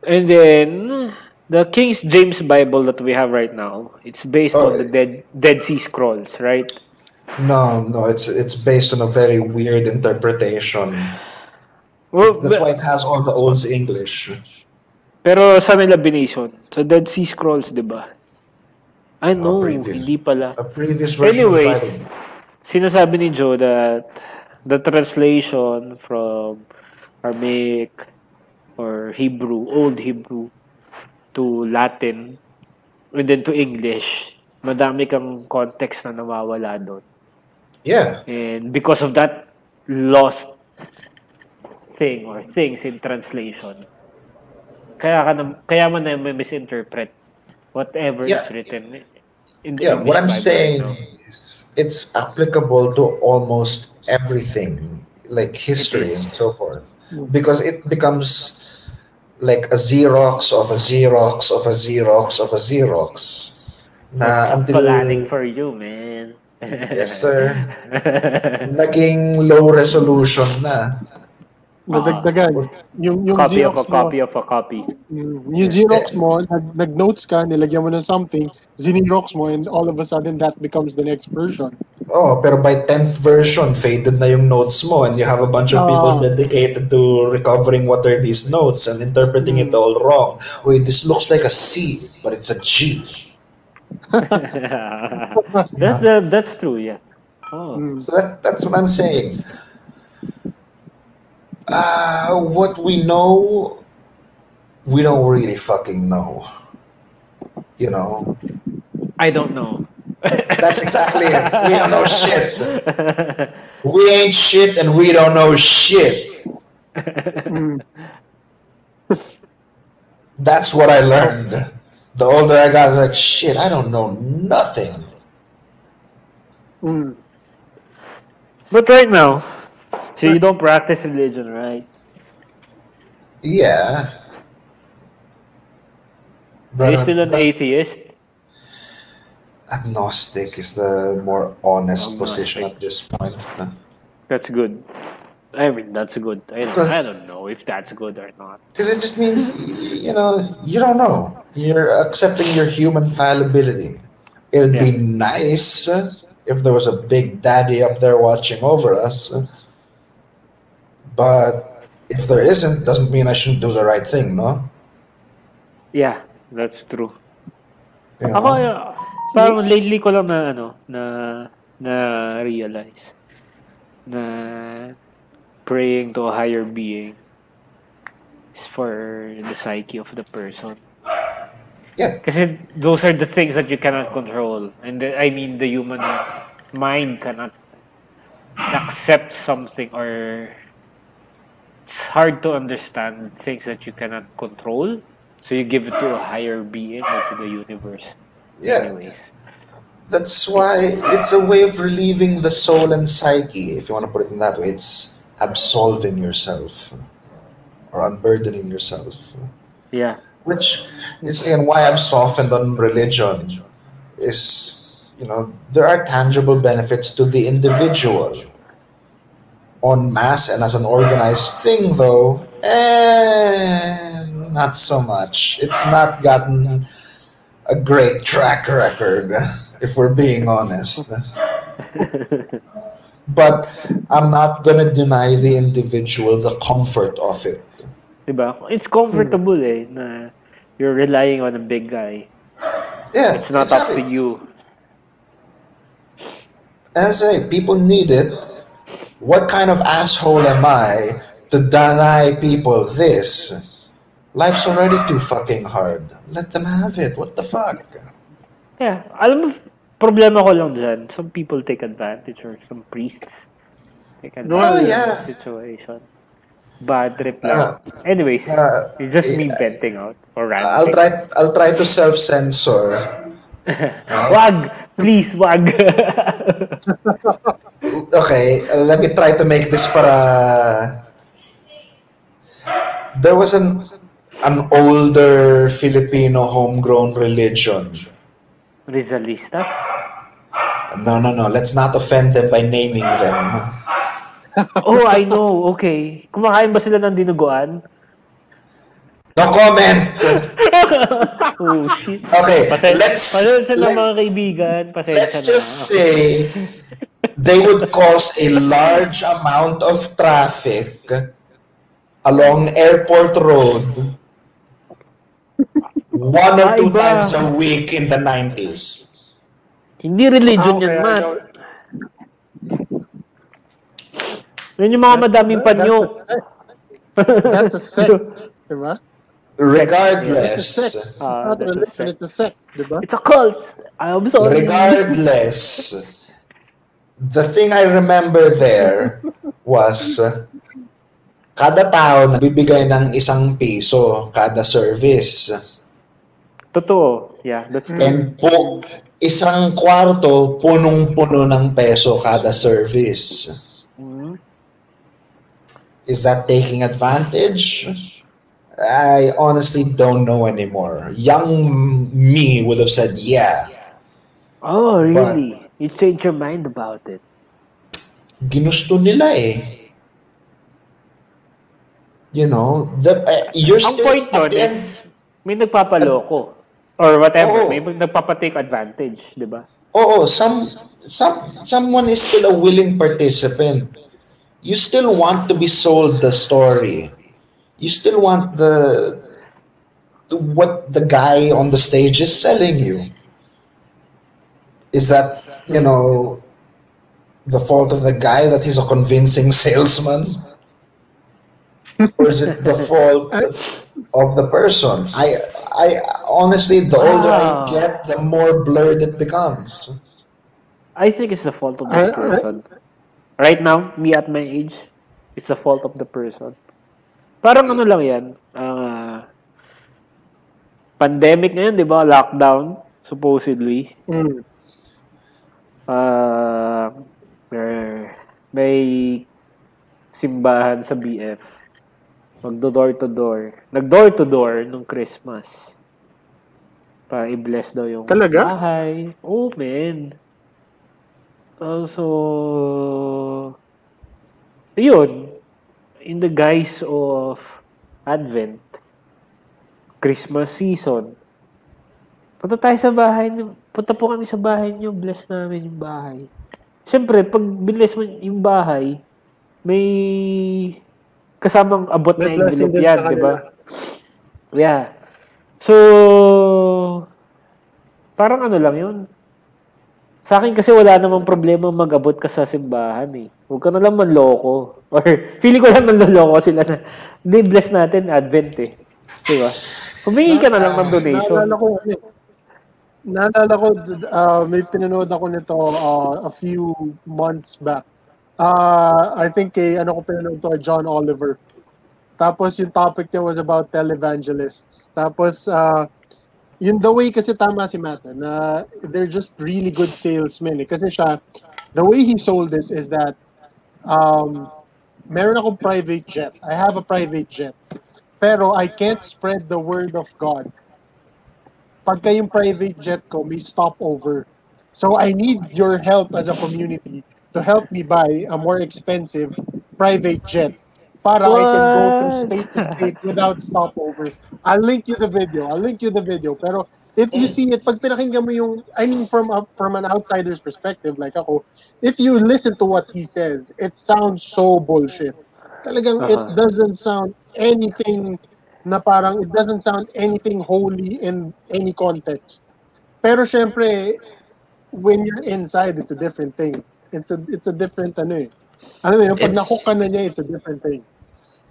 Speaker 2: And then the King James Bible that we have right now, it's based
Speaker 4: Oh,
Speaker 2: on the Dead Dead Sea Scrolls, right?
Speaker 4: No, no, it's it's based on a very weird interpretation.
Speaker 2: Well,
Speaker 4: That's why it has all the old English.
Speaker 2: pero sa nila bination, sa Dead Sea Scrolls, 'di ba? I know,
Speaker 4: previous.
Speaker 2: hindi pala.
Speaker 4: A previous version Bible.
Speaker 2: sinasabi ni Joe that the translation from Aramaic or Hebrew, Old Hebrew, to Latin, and then to English, madami kang context na nawawala doon.
Speaker 4: Yeah.
Speaker 2: And because of that lost thing or things in translation, kaya ka na, kaya mo na may misinterpret whatever
Speaker 4: Yeah.
Speaker 2: is written in the
Speaker 4: Yeah,
Speaker 2: English
Speaker 4: what I'm
Speaker 2: Bible
Speaker 4: saying
Speaker 2: now.
Speaker 4: is it's applicable to almost everything, like history and so forth, because it becomes like a Xerox of a Xerox of a Xerox of a Xerox. Na until
Speaker 2: Planning for you, man.
Speaker 4: Yes sir, naging low resolution na.
Speaker 1: Nadagdagan. Yung, yung
Speaker 2: copy of
Speaker 1: Xerox
Speaker 2: a copy of a copy.
Speaker 1: mo, mm, yung Xerox mo, nag, nag-notes ka, nilagyan mo ng something, Xerox mo, and all of a sudden that becomes the next version.
Speaker 4: Oh, pero by 10th version, faded na yung notes mo and you have a bunch of people
Speaker 1: Ah.
Speaker 4: dedicated to recovering what are these notes and interpreting it all wrong. Wait, this looks like a C, but it's a G.
Speaker 2: that, that, that's true, yeah. Oh.
Speaker 1: Mm.
Speaker 4: So that, that's what I'm saying. Uh, what we know, we don't really fucking know. You know?
Speaker 2: I don't know.
Speaker 4: That's exactly it. We don't know shit. We ain't shit and we don't know shit. That's what I learned. The older I got, like shit, I don't know nothing.
Speaker 1: Mm.
Speaker 2: But right now, so you don't practice religion, right?
Speaker 4: Yeah.
Speaker 2: Are you still an atheist?
Speaker 4: Agnostic is the more honest
Speaker 2: Agnostic.
Speaker 4: position at this point.
Speaker 2: That's good. I mean, that's a good. I don't, I don't know if that's good or not.
Speaker 4: Because it just means, you know, you don't know. You're accepting your human fallibility. It'd be nice if there was a big daddy up there watching over us. But if there isn't, doesn't mean I shouldn't do the right thing, no?
Speaker 2: Yeah, that's true.
Speaker 4: You
Speaker 2: Ako,
Speaker 4: know?
Speaker 2: uh, parang lately ko lang na, ano, na, na realize na praying to a higher being is for the psyche of the person.
Speaker 4: Yeah.
Speaker 2: Kasi those are the things that you cannot control. And the, I mean, the human mind cannot accept something or it's hard to understand things that you cannot control. So you give it to a higher being or to the universe.
Speaker 4: Yeah.
Speaker 2: Anyways.
Speaker 4: That's why it's a way of relieving the soul and psyche, if you want to put it in that way. It's absolving yourself or unburdening yourself.
Speaker 2: Yeah.
Speaker 4: Which is again why I've softened on religion is you know, there are tangible benefits to the individual. On mass and as an organized thing, though, eh, not so much. It's not gotten a great track record, if we're being honest. but I'm not gonna deny the individual the comfort of it.
Speaker 2: Diba? It's comfortable eh, na you're relying on a big guy.
Speaker 4: Yeah,
Speaker 2: It's not up to you.
Speaker 4: As I say, people need it. What kind of asshole am I to deny people this? Life's already too fucking hard. Let them have it. What the fuck?
Speaker 2: Yeah. Alam mo, problema ko lang dyan, some people take advantage or some priests take advantage
Speaker 4: Oh, yeah.
Speaker 2: of the situation. Bad trip lang.
Speaker 4: Uh,
Speaker 2: Anyways,
Speaker 4: uh,
Speaker 2: it's just me venting out or
Speaker 4: I'll try. I'll try to self-censor.
Speaker 2: wag! Please, wag!
Speaker 4: Okay, let me try to make this para. There was an an older Filipino homegrown religion.
Speaker 2: Rizalistas?
Speaker 4: No, no, no. Let's not offend them by naming them.
Speaker 2: Oh, I know. Okay. Kumakain ba sila ng dinuguan?
Speaker 4: No comment.
Speaker 2: Oh, shit.
Speaker 4: Okay,
Speaker 2: Pasen-
Speaker 4: let's
Speaker 2: pasensya na
Speaker 4: let-
Speaker 2: mga kaibigan. Pasensya
Speaker 4: let's
Speaker 2: na.
Speaker 4: just say they would cause a large amount of traffic along Airport Road one or
Speaker 2: Ah,
Speaker 4: two
Speaker 2: iba.
Speaker 4: times a week in the 90s.
Speaker 2: Hindi religion
Speaker 1: Ah,
Speaker 2: yan,
Speaker 1: okay,
Speaker 2: man.
Speaker 1: I know.
Speaker 2: Yun yung mga madaming panyo.
Speaker 1: That's a sect?
Speaker 4: Regardless,
Speaker 1: It's a sect.
Speaker 2: Ah,
Speaker 1: Not
Speaker 2: that's a
Speaker 1: religion,
Speaker 2: sect.
Speaker 1: it's a sect, diba?
Speaker 2: It's a cult. I'm sorry.
Speaker 4: regardless, the thing I remember there was uh, kada tao nagbibigay ng isang piso kada service.
Speaker 2: Totoo. Yeah, that's true.
Speaker 4: And po, isang kwarto, punong-puno ng peso kada service. Is that taking advantage? I honestly don't know anymore. Young me would have said, yeah.
Speaker 2: Oh, really? You changed your mind about it.
Speaker 4: Ginusto nila eh. You know, the, uh, you're
Speaker 2: Ang
Speaker 4: still
Speaker 2: point nun is, may nagpapaloko. Or whatever.
Speaker 4: Oo.
Speaker 2: May nagpapatake advantage. Di ba?
Speaker 4: Oh, some some someone is still a willing participant. You still want to be sold the story. You still want the, the what the guy on the stage is selling you. Is that you know the fault of the guy that he's a convincing salesman? or is it the fault of the person? I I honestly the older
Speaker 2: Ah.
Speaker 4: I get, the more blurred it becomes.
Speaker 2: I think it's the fault of the
Speaker 1: I- I-
Speaker 2: person. Right now, me at my age, it's the fault of the person. Parang ano lang yan, ah, pandemic ngayon, di ba? Lockdown, supposedly.
Speaker 1: Mm.
Speaker 2: Ah, er, may simbahan sa BF. Magdo door to door. Nag door to door nung Christmas. Para i-bless daw yung
Speaker 1: Talaga?
Speaker 2: bahay. Oh, man. Also, yun, in the guise of Advent, Christmas season, punta tayo sa bahay, punta po kami sa bahay niyo, bless namin yung bahay. Siyempre, pag bless mo yung bahay, may kasamang abot na envelope yan, di ba? Yeah. So, parang ano lang yun. Sa akin kasi wala namang problema mag-abot ka sa simbahan eh. Huwag ka na lang manloko. Or, feeling ko lang manloloko sila na, hindi, bless natin, Advent eh. Di ba? Humingi ka na lang ng donation.
Speaker 1: Naalala ko, eh, naalala ko, uh, may pinanood ako nito uh, a few months back. Uh, I think kay, ano ko pinanood to, John Oliver. Tapos yung topic niya was about televangelists. Tapos, uh, yun the way kasi tama si Matt, eh, na they're just really good salesmen. Eh. Kasi siya, the way he sold this is that um, meron akong private jet. I have a private jet. Pero I can't spread the word of God pagka yung private jet ko may stopover So I need your help as a community to help me buy a more expensive private jet para I can go through
Speaker 2: What?
Speaker 1: state to state without stopovers. I'll link you the video. I'll link you the video. Pero if you see it, pag pinakinggan mo yung, I mean, from a, from an outsider's perspective, like ako, if you listen to what he says, it sounds so bullshit. Talagang it
Speaker 2: Uh-huh.
Speaker 1: doesn't sound anything na parang, it doesn't sound anything holy in any context. Pero syempre, when you're inside, it's a different thing. It's a it's a different ano eh. Ano yun, pag
Speaker 4: It's-
Speaker 1: nahook ka na niya, it's a different thing.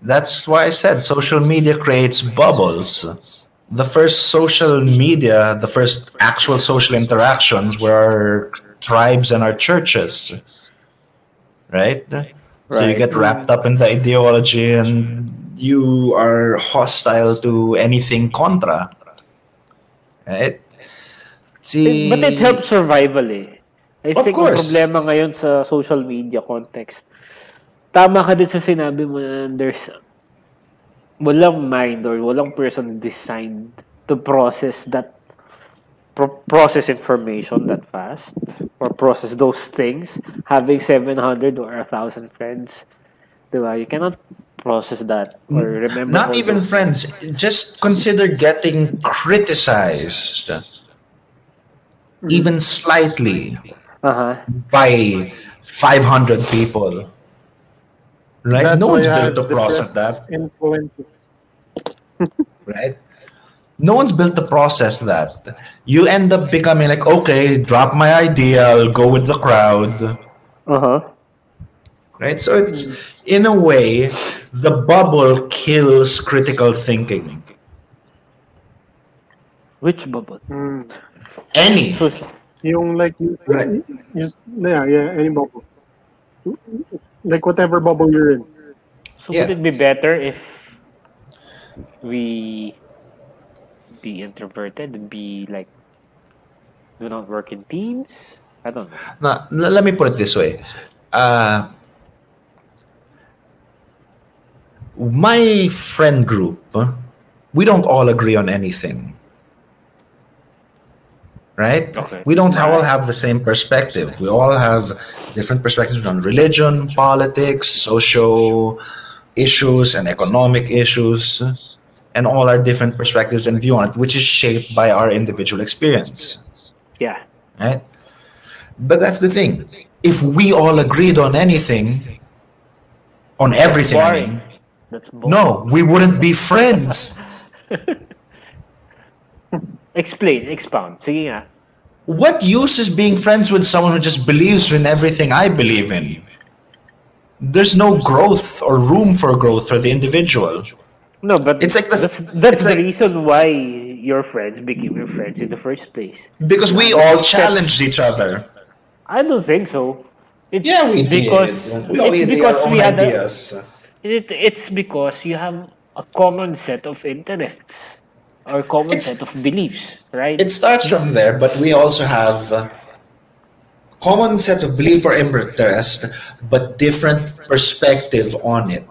Speaker 4: That's why I said social media creates bubbles. The first social media, the first actual social interactions were our tribes and our churches. Right? right. So you get wrapped up in the ideology and you are hostile to anything contra. Right? See,
Speaker 2: But it helps survival eh. I
Speaker 4: Of
Speaker 2: think ang
Speaker 4: course.
Speaker 2: problema ngayon sa social media context, tama ka din sa sinabi mo na there's walang mind or walang person designed to process that pro- process information that fast or process those things having 700 or 1,000 friends diba? you cannot process that or remember
Speaker 4: not even friends. Just consider getting criticized, even slightly,
Speaker 2: uh-huh.
Speaker 4: by 500 people. Right?
Speaker 1: That's
Speaker 4: no one's built
Speaker 1: have
Speaker 4: to process that,
Speaker 1: Influences.
Speaker 4: right? No one's built to process that. You end up becoming like, okay, drop my idea, I'll go with the crowd.
Speaker 2: Uh-huh.
Speaker 4: Right? So it's, in a way, the bubble kills critical thinking.
Speaker 2: which bubble
Speaker 1: Mm.
Speaker 4: Any.
Speaker 2: So,
Speaker 1: Yung like, you,
Speaker 4: Right.
Speaker 1: you, yeah, yeah, any bubble. Like whatever bubble you're in.
Speaker 2: So
Speaker 4: Yeah.
Speaker 2: would it be better if we be introverted and be like do not work in teams? I don't know.
Speaker 4: Now, l- let me put it this way. Uh, my friend group, we don't all agree on anything. Right?
Speaker 2: Okay.
Speaker 4: We don't all have the same perspective. We all have different perspectives on religion, politics, social issues, and economic issues, and all our different perspectives and view on it, which is shaped by our individual experience
Speaker 2: Yeah.
Speaker 4: right? But that's the thing. If we all agreed on anything, on everything, I mean, no, we wouldn't be friends.
Speaker 2: Explain, expound. Sige nga.
Speaker 4: What use is being friends with someone who just believes in everything I believe in? There's no growth or room for growth for the individual.
Speaker 2: No, but
Speaker 4: It's like the-
Speaker 2: that's that's the
Speaker 4: like-
Speaker 2: reason why your friends became your friends in the first place.
Speaker 4: Because we all challenged each other.
Speaker 2: I don't think so. It's
Speaker 6: Yeah, we
Speaker 2: because
Speaker 6: did. We
Speaker 2: it's
Speaker 6: had
Speaker 2: because we had a,
Speaker 6: ideas.
Speaker 2: it, it's because you have a common set of interests or common
Speaker 6: It's-
Speaker 2: set of beliefs, right?
Speaker 6: It starts from there, but we also have uh, common set of belief or interest, but different perspective on it.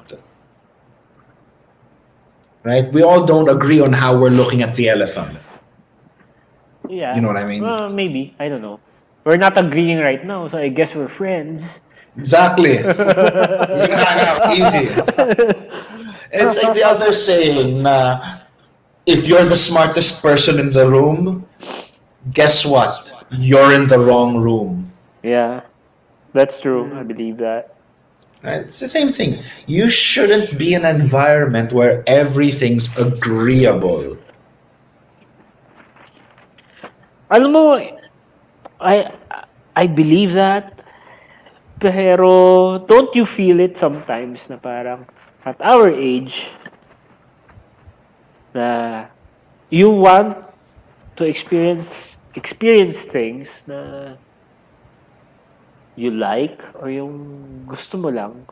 Speaker 6: Right? We all don't agree on how we're looking at the elephant.
Speaker 2: yeah.
Speaker 6: you know what I mean?
Speaker 2: Well, maybe. I don't know. We're not agreeing right now, so I guess we're friends.
Speaker 6: Exactly. we can hang out easy. It's like the other saying, uh, if you're the smartest person in the room, guess what? You're in the wrong room.
Speaker 2: Yeah. That's true. I believe that.
Speaker 6: It's the same thing. You shouldn't be in an environment where everything's agreeable.
Speaker 2: Alam mo, I I believe that. Pero don't you feel it sometimes na parang at our age na you want to experience experience things na you like or yung gusto mo lang.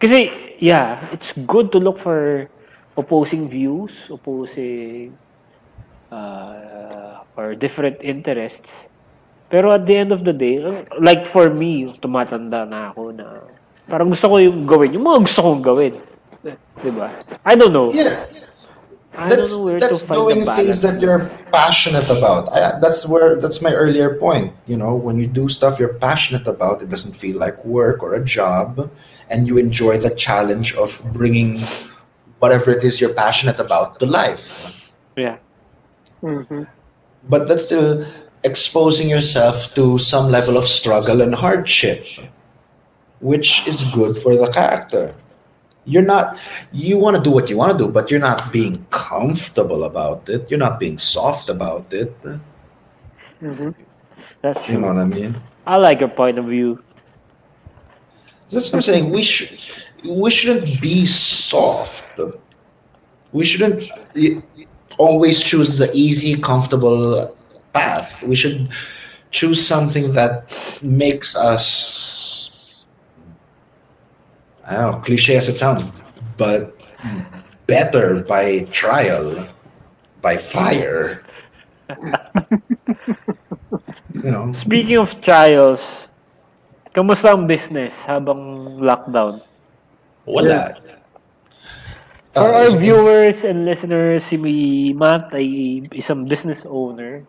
Speaker 2: Kasi, yeah, it's good to look for opposing views, opposing uh, or different interests. Pero at the end of the day, like for me, tumatanda na ako na parang gusto ko yung gawin, yung mga gusto kong gawin. I don't know.
Speaker 6: Yeah.
Speaker 2: I
Speaker 4: that's
Speaker 2: don't know where
Speaker 4: that's
Speaker 2: to find
Speaker 4: doing things that you're passionate about. I, that's where that's my earlier point. You know, when you do stuff you're passionate about, it doesn't feel like work or a job, and you enjoy the challenge of bringing whatever it is you're passionate about to life.
Speaker 2: Yeah.
Speaker 1: Mhm.
Speaker 4: But that's still exposing yourself to some level of struggle and hardship, which is good for the character. You're not, you want to do what you want to do, but you're not being comfortable about it. You're not being soft about it.
Speaker 1: Mhm.
Speaker 2: That's
Speaker 4: You know what I mean?
Speaker 2: I like your point of view.
Speaker 4: That's what I'm saying. We should, we shouldn't be soft. We shouldn't always choose the easy, comfortable path. We should choose something that makes us, I don't know, cliche as it sounds, but better by trial, by fire. you know,
Speaker 2: Speaking of trials, kamusta ang business habang lockdown?
Speaker 4: wala.
Speaker 2: For
Speaker 4: Uh,
Speaker 2: our viewers and listeners, si Matt ay isang business owner.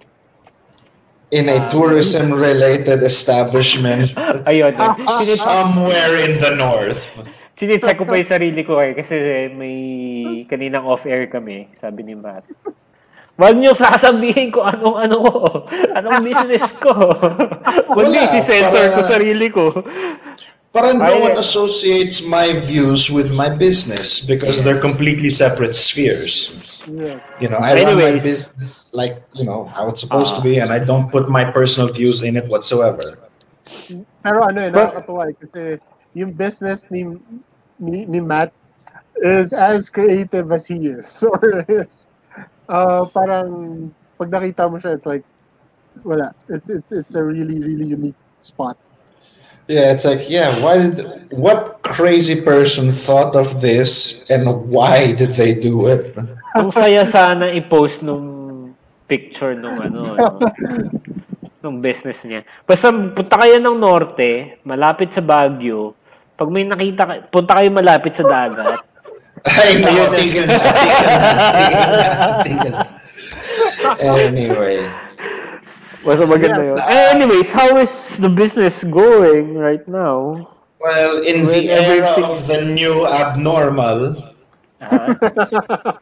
Speaker 4: In a tourism-related establishment
Speaker 2: Ayun. Sinit-
Speaker 4: somewhere in the north.
Speaker 2: Sinicheck ko pa yung sarili ko eh, kasi may kaninang off-air kami, sabi ni Matt. Huwag niyo sasabihin ko anong ano ko, anong business ko. Kundi
Speaker 4: Wala,
Speaker 2: si-sensor ko sarili ko.
Speaker 4: But no
Speaker 2: Ay,
Speaker 4: one
Speaker 2: eh.
Speaker 4: associates my views with my business because they're completely separate spheres.
Speaker 1: Yeah.
Speaker 4: You know, I run my business like you know how it's supposed to be, and I don't put my personal views in it whatsoever.
Speaker 1: Pero ano eh,
Speaker 2: But-
Speaker 1: nakakatuwa eh, kasi yung business ni, ni, ni Matt is as creative as he is. Or is, uh, parang pag nakita mo siya, it's like, wala. It's, it's, it's a really, really unique spot.
Speaker 4: Yeah, it's like yeah, why did what crazy person thought of this, and why did they do it?
Speaker 2: Ang saya sana i-post nung picture nung ano, ano nung business niya. Basta punta kayo ng norte, malapit sa Baguio. Pag may nakita punta kayo malapit sa dagat.
Speaker 4: I know, tigil na, tigil na, tigil na, tigil na. Anyway.
Speaker 2: Basta maganda yun. Eh, anyways, how is the business going right now?
Speaker 4: Well, in
Speaker 2: When
Speaker 4: the era
Speaker 2: everything-
Speaker 4: of the new abnormal,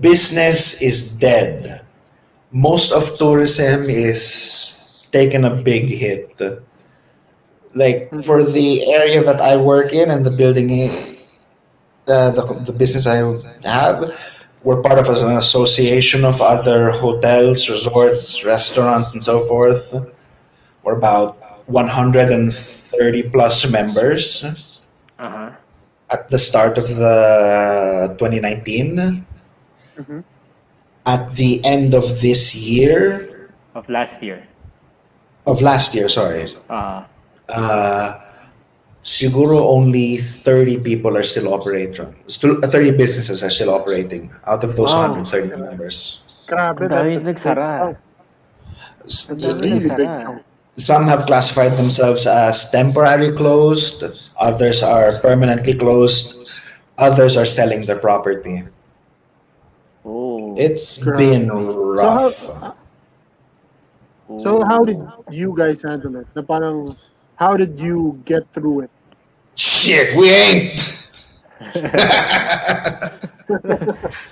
Speaker 4: business is dead. Most of tourism is taking a big hit. Like for the area that I work in and the building, uh, the, the business I have, we're part of an association of other hotels, resorts, restaurants, and so forth. We're about 130 plus members
Speaker 2: Uh-huh.
Speaker 4: at the start of the 2019.
Speaker 1: Mhm.
Speaker 4: At the end of this year,
Speaker 2: Of last year.
Speaker 4: of last year, sorry,
Speaker 2: Ah.
Speaker 4: uh, siguro only 30 people are still operating. Still, uh, 30 businesses are still operating out of those
Speaker 2: Wow.
Speaker 4: 130 members.
Speaker 1: Grabe, that's a
Speaker 2: nagsara.
Speaker 1: chunk.
Speaker 4: S-
Speaker 2: Ang
Speaker 1: That's a
Speaker 2: dami
Speaker 1: really big
Speaker 2: nagsara.
Speaker 1: chunk.
Speaker 4: Some have classified themselves as temporary closed, others are permanently closed, others are selling their property.
Speaker 2: Oh.
Speaker 4: It's
Speaker 1: Grabe.
Speaker 4: been
Speaker 1: So
Speaker 4: rough.
Speaker 1: how, so how did you guys handle it? Na parang, how did you get through it?
Speaker 4: Shit, we ain't.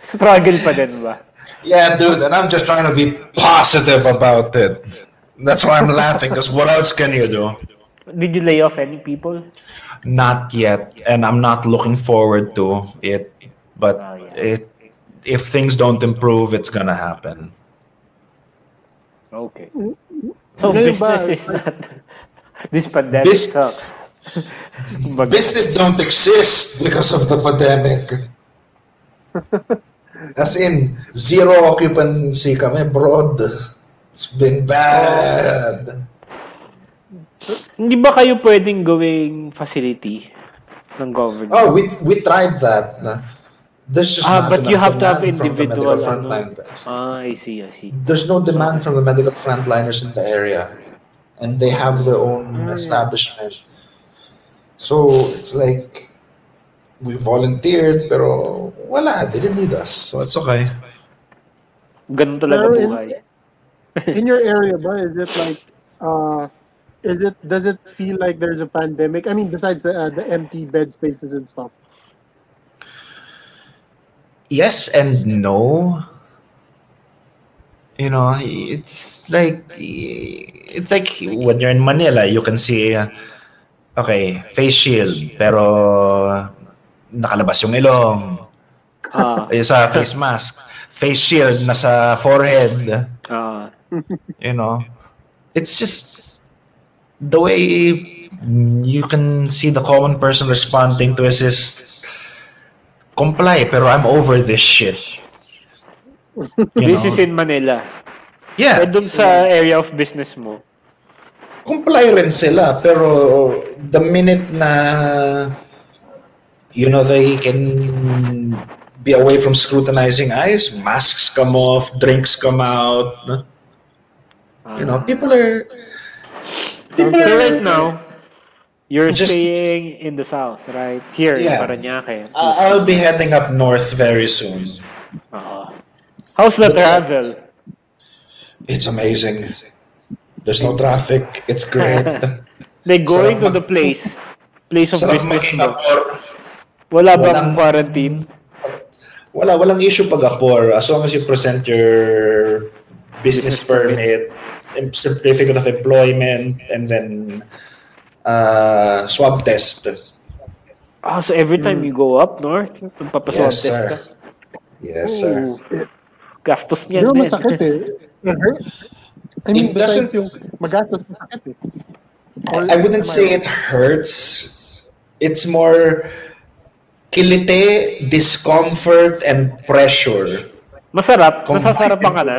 Speaker 2: Struggle pa din ba?
Speaker 4: Yeah, dude, and I'm just trying to be positive about it. That's why I'm laughing, because what else can you do?
Speaker 2: Did you lay off any people?
Speaker 4: Not yet, and I'm not looking forward to it. But
Speaker 2: Oh, yeah.
Speaker 4: it, if things don't improve, it's gonna happen.
Speaker 2: Okay. Mm, so mm.
Speaker 1: Ngayon ba,
Speaker 2: business is not... This pandemic
Speaker 4: Bus-
Speaker 2: sucks. Kumbaga,
Speaker 4: Business don't exist because of the pandemic. As in, zero occupancy kami, broad. It's been bad.
Speaker 2: Hindi ba kayo pwedeng gawing facility ng government?
Speaker 4: Oh, we we tried that. There's just
Speaker 2: ah,
Speaker 4: not
Speaker 2: but you have to have
Speaker 4: demand from the
Speaker 2: individual
Speaker 4: medical
Speaker 2: ano.
Speaker 4: frontliners.
Speaker 2: Ah, I see, I see.
Speaker 4: There's no demand from the medical frontliners in the area, and they have their own establishment. So it's like we volunteered, pero wala, they didn't need us. So it's okay.
Speaker 2: Ganun talaga
Speaker 1: Pero in-
Speaker 2: buhay.
Speaker 1: In your area, ba, is it like, uh, is it, does it feel like there's a pandemic? I mean, besides the, uh, the empty bed spaces and stuff.
Speaker 3: yes and no. You know, it's like it's like when you're in Manila, you can see uh, okay, face shield pero nakalabas yung ilong.
Speaker 2: Ah,
Speaker 3: Yung sa face mask, face shield nasa forehead,
Speaker 2: ah.
Speaker 3: you know. It's just the way you can see the common person responding to is is comply pero I'm over this shit. You
Speaker 2: This
Speaker 3: know?
Speaker 2: is in Manila.
Speaker 3: Yeah.
Speaker 2: Eh, dun sa area of business mo.
Speaker 4: Comply rin sila pero the minute na you know they can be away from scrutinizing eyes masks come off drinks come out you know ah. people are people
Speaker 2: So
Speaker 4: are
Speaker 2: right now, you're
Speaker 4: Just-
Speaker 2: staying in the south, right? Here
Speaker 4: Yeah.
Speaker 2: in Paranaque.
Speaker 4: I- I'll be heading up north very soon
Speaker 2: Ah. How's the uh, travel?
Speaker 4: it's amazing there's no traffic it's great
Speaker 2: Like going to the place, place of
Speaker 4: sarap
Speaker 2: business
Speaker 4: maging
Speaker 2: mo. Wala bang
Speaker 4: Walang-
Speaker 2: quarantine?
Speaker 4: wala walang issue pag apor as long as you present your business permit certificate of employment and then uh, swab test
Speaker 2: Ah, so every time you go up north, magpapaswab
Speaker 4: yes
Speaker 2: test
Speaker 4: sir
Speaker 2: ka.
Speaker 4: yes sir
Speaker 1: It,
Speaker 2: Gastos niyan
Speaker 1: ba
Speaker 2: din.
Speaker 1: masakit eh. I mean,
Speaker 4: It doesn't-
Speaker 1: yung magastos, masakit eh. Or
Speaker 4: I wouldn't say it hurts it's more kilite discomfort and pressure
Speaker 2: Masarap.
Speaker 4: Kung-
Speaker 2: Nasasarapan ka na.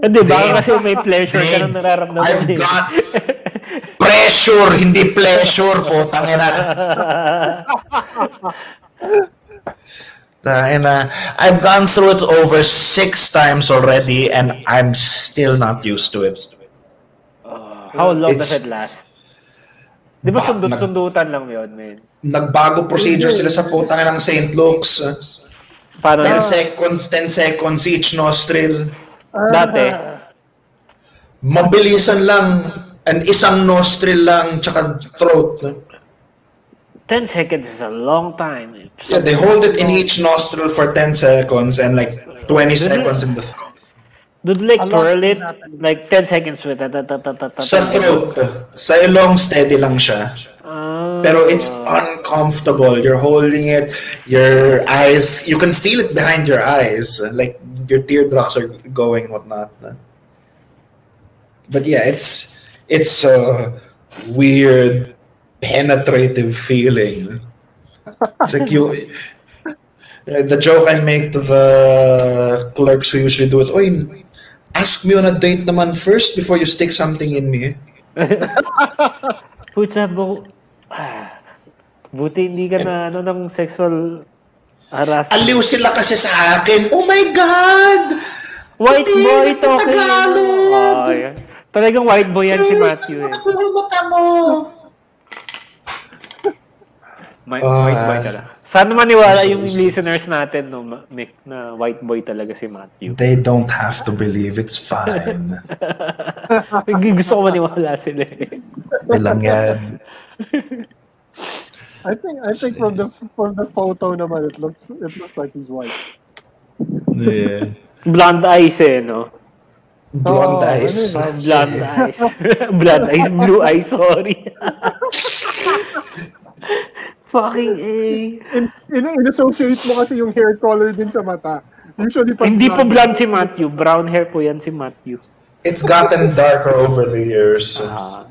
Speaker 2: Hindi, baka
Speaker 4: Babe,
Speaker 2: kasi may pleasure ka nararamdaman
Speaker 3: I've
Speaker 2: eh.
Speaker 3: got pressure, hindi pleasure, putang ina. And uh, I've gone through it over six times already, and I'm still not used to it.
Speaker 2: How long does
Speaker 4: It's-
Speaker 2: it last? Di ba sundot-sundutan lang yun, man?
Speaker 4: nagbago procedure sila sa putang ng St. Luke's
Speaker 2: Paano
Speaker 4: 10
Speaker 2: na?
Speaker 4: seconds 10 seconds each nostril
Speaker 2: Dati.
Speaker 4: mabilisan lang and isang nostril lang tsaka throat
Speaker 2: 10 seconds is a long time.
Speaker 4: yeah they hold it in each nostril for 10 seconds and like 20 seconds in the throat
Speaker 2: Dude, like
Speaker 1: A lot
Speaker 2: curl it, like 10 seconds with ta ta ta ta ta ta.
Speaker 4: sa throat sa ilong steady lang siya
Speaker 2: Ah.
Speaker 4: pero it's uncomfortable you're holding it your eyes you can feel it behind your eyes like your teardrops are going and whatnot but yeah it's it's a weird penetrative feeling it's like you uh, the joke I make to the clerks who usually do it Oy, ask me on a date naman first before you stick something in me
Speaker 2: Putsa, bu... Buti hindi ka na ano ng sexual harassment.
Speaker 4: Aliw sila kasi sa akin. Oh my God!
Speaker 2: White
Speaker 4: Hindi,
Speaker 2: boy talking.
Speaker 4: Tagalog.
Speaker 2: Oh, yeah. Talagang white boy yan si Matthew eh.
Speaker 4: Mata mo.
Speaker 2: Ma-
Speaker 4: Ah.
Speaker 2: white boy talaga. Sana maniwala yung listeners natin no, Mick, na white boy talaga si Matthew.
Speaker 3: They don't have to believe it's fine.
Speaker 2: Gusto ko maniwala sila eh.
Speaker 3: Ilang yan.
Speaker 1: I think I think from the from the photo naman it looks it looks like he's white.
Speaker 3: Yeah.
Speaker 2: Blonde eyes eh, no?
Speaker 4: Blonde
Speaker 1: Oh,
Speaker 4: eyes.
Speaker 1: ano
Speaker 2: Blonde eyes. Blonde eyes, blue eyes, sorry. Fucking A.
Speaker 1: In, in, in-associate mo kasi yung hair color din sa mata. Usually pag
Speaker 2: Hindi po blonde si Matthew. Brown hair po yan si Matthew.
Speaker 4: It's gotten darker over the years.
Speaker 2: Ah.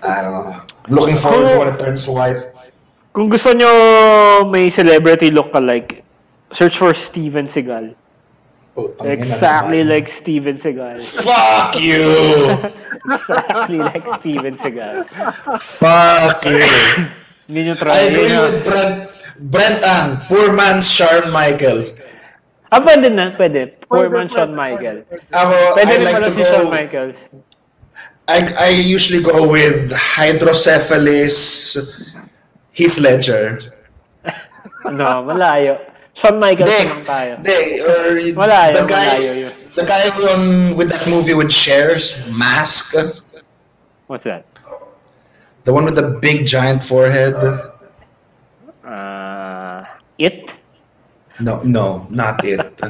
Speaker 4: I don't know. Looking forward to when it turns white.
Speaker 2: Kung gusto nyo may celebrity look alike, search for Steven Seagal.
Speaker 4: Putang ina
Speaker 2: Exactly like Steven Seagal.
Speaker 4: Fuck you!
Speaker 2: Exactly like Steven Seagal.
Speaker 3: Fuck you.
Speaker 2: Hindi nyo
Speaker 4: I
Speaker 2: try.
Speaker 4: agree with Brent. Brent Ang. Poor man's Shawn Michaels.
Speaker 2: Ah, pwede na, pwede. Poor
Speaker 1: Pwede,
Speaker 2: man Shawn
Speaker 1: pwede,
Speaker 2: Michael.
Speaker 4: Ako,
Speaker 2: Pwede
Speaker 4: I
Speaker 2: rin
Speaker 4: like
Speaker 2: pala
Speaker 4: to
Speaker 2: si Shawn. Michaels.
Speaker 4: I, I usually go with hydrocephalus, Heath Ledger.
Speaker 2: No, malayo. Shawn Michaels
Speaker 4: Hindi,
Speaker 2: naman tayo.
Speaker 4: hindi, or
Speaker 2: Malayo,
Speaker 4: the guy,
Speaker 2: malayo yun.
Speaker 4: the guy who on with that movie with Cher's, Mask,
Speaker 2: What's that?
Speaker 4: the one with the big giant forehead.
Speaker 2: Uh, it?
Speaker 4: No, no, not it.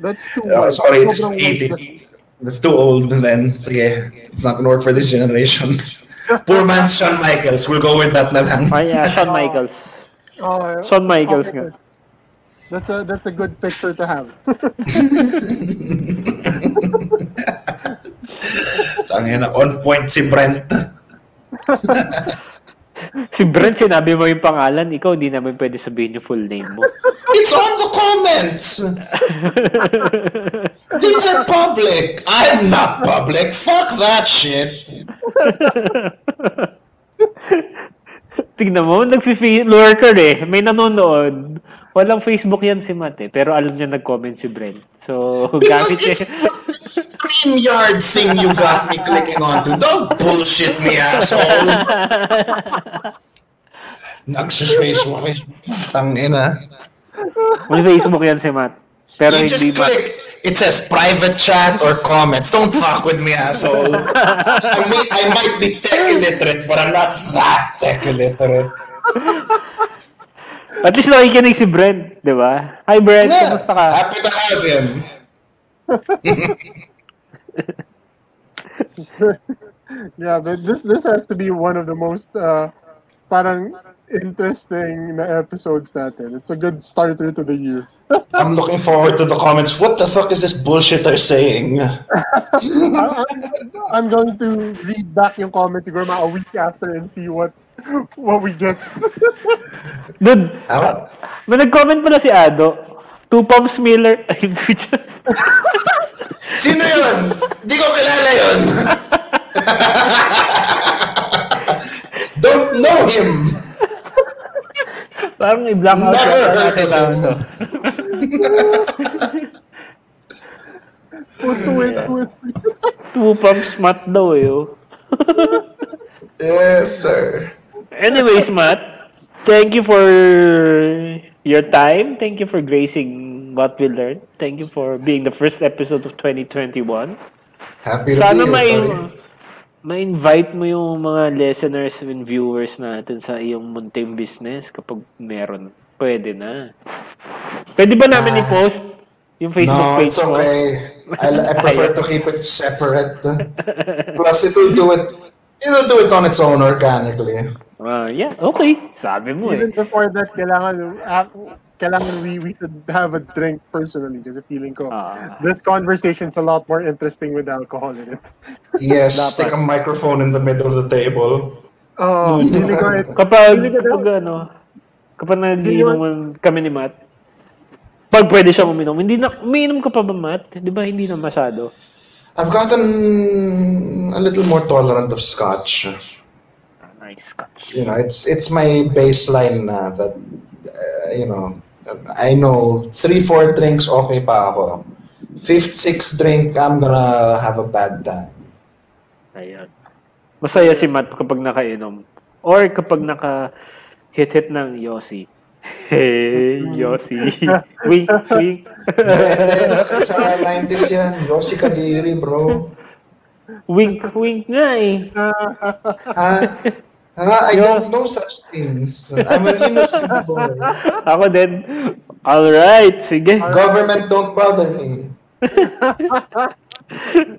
Speaker 1: That's too
Speaker 4: Oh, sorry, it's
Speaker 1: Sobrang white
Speaker 4: 80. That's too old then. Sige, it's not gonna work for this generation. Poor man's Shawn Michaels. We'll go with that na lang.
Speaker 2: Oh, yeah, Shawn Michaels.
Speaker 1: Oh,
Speaker 2: Shawn Michaels
Speaker 1: okay.
Speaker 2: nga.
Speaker 1: That's a that's a good picture to have.
Speaker 4: Tangina, on point si Brent.
Speaker 2: Si Brent, sinabi mo yung pangalan, ikaw hindi naman pwede sabihin yung full name mo.
Speaker 4: It's on the comments. These are public. I'm not public. Fuck that shit.
Speaker 2: Tignan mo, nagfi lurker eh. May nanonood. Walang Facebook yan si Matt eh. Pero alam niya nag-comment si Brent. So, gamit
Speaker 4: Because
Speaker 2: niya.
Speaker 4: It's the StreamYard thing you got me clicking onto. Don't bullshit me, asshole. Nagsispace mo kayo. Tangina.
Speaker 2: May Facebook yan si Matt. Pero
Speaker 4: You just
Speaker 2: hindi Matt.
Speaker 4: click. It says private chat or comments. Don't fuck with me, asshole. I, may, I might be tech illiterate, but I'm not that tech illiterate.
Speaker 2: At least nakikinig si Brent, di ba? Hi Brent,
Speaker 4: Yeah,
Speaker 2: kumusta ka?
Speaker 4: happy to have him.
Speaker 1: yeah, but this this has to be one of the most uh, parang interesting na episodes natin. It's a good starter to the year.
Speaker 4: I'm looking forward to the comments. What the fuck is this bullshit they're saying?
Speaker 1: I'm, I'm going to read back yung comments siguro mga a week after and see what what we get.
Speaker 2: Dude,
Speaker 4: Ah,
Speaker 2: may nag-comment pala si Ado. Two pumps Miller. Ay,
Speaker 4: Sino yun? Di ko kilala yun. Don't know him.
Speaker 2: Parang i-block out
Speaker 4: Never heard
Speaker 2: natin
Speaker 4: him.
Speaker 2: to.
Speaker 1: Put to it, with
Speaker 2: Two pumps Matt daw eh. oh.
Speaker 4: Yes, sir.
Speaker 2: Anyways, Matt, thank you for your time. Thank you for gracing what we learned. Thank you for being the first episode of 2021.
Speaker 4: Happy to
Speaker 2: Sana
Speaker 4: be
Speaker 2: may ma-invite mo yung mga listeners and viewers natin sa iyong munting business kapag meron. Pwede na. Pwede ba namin i-post yung Facebook
Speaker 4: No,
Speaker 2: page
Speaker 4: it's okay. I, I prefer to keep it separate. Plus, it will do it. It'll do it on its own organically.
Speaker 2: Ah, yeah, okay. Sabi mo eh.
Speaker 1: even before that, kailangan, uh, kailangan we, we should have a drink personally kasi feeling ko
Speaker 2: Ah.
Speaker 1: this conversation's a lot more interesting with alcohol in it.
Speaker 4: Yes,
Speaker 2: Dapat.
Speaker 4: stick a microphone in the middle of the table.
Speaker 1: Oh, feeling ko it,
Speaker 2: Kapag, kapag ano, kapag nagiinom kami ni Matt, pag pwede siyang uminom, hindi na, umiinom ka pa ba, Matt? Di ba hindi na masyado?
Speaker 4: I've gotten a little more tolerant of scotch.
Speaker 2: Nice scotch.
Speaker 4: You know, it's it's my baseline na that uh, you know, I know three four drinks okay pa ako. Fifth sixth drink I'm gonna have a bad time.
Speaker 2: Ayan. Masaya si Matt kapag nakainom. Or kapag naka hit-hit ng Yossi. Hey, Yossi. wink, wink.
Speaker 4: Sa, sa 90s yan, Yossi Kadiri, bro.
Speaker 2: wink, wink nga eh.
Speaker 4: Ah, ah, I don't know such things. I'm an innocent boy.
Speaker 2: Ako din. Alright, sige.
Speaker 4: Government don't bother me.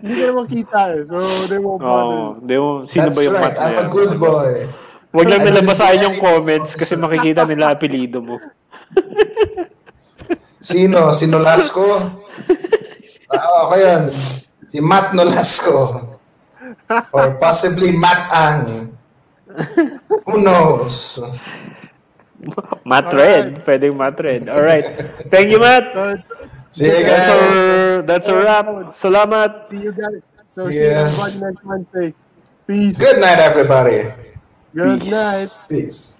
Speaker 1: hindi ka naman kita eh. So, they won't
Speaker 2: Oh,
Speaker 1: bother.
Speaker 2: di mo, sino
Speaker 4: That's
Speaker 2: ba yung
Speaker 4: right,
Speaker 2: Matt na
Speaker 4: I'm a good boy.
Speaker 2: Huwag lang
Speaker 4: I
Speaker 2: nila
Speaker 4: believe
Speaker 2: basahin
Speaker 4: in
Speaker 2: yung comments kasi makikita nila apelido mo.
Speaker 4: Sino? Si Nolasco? Ah, okay yun. Si Matt Nolasco. Or possibly Matt Ang. Who knows?
Speaker 2: Matt Red. Pwedeng Matt Red. Alright. Thank you, Matt.
Speaker 1: So,
Speaker 4: See you
Speaker 2: That's
Speaker 4: guys.
Speaker 2: that's a wrap. Salamat.
Speaker 1: see you guys. So,
Speaker 4: See
Speaker 1: see you
Speaker 4: ya.
Speaker 1: everybody next Wednesday. Peace.
Speaker 4: Good night, everybody.
Speaker 1: Good night.
Speaker 4: Peace.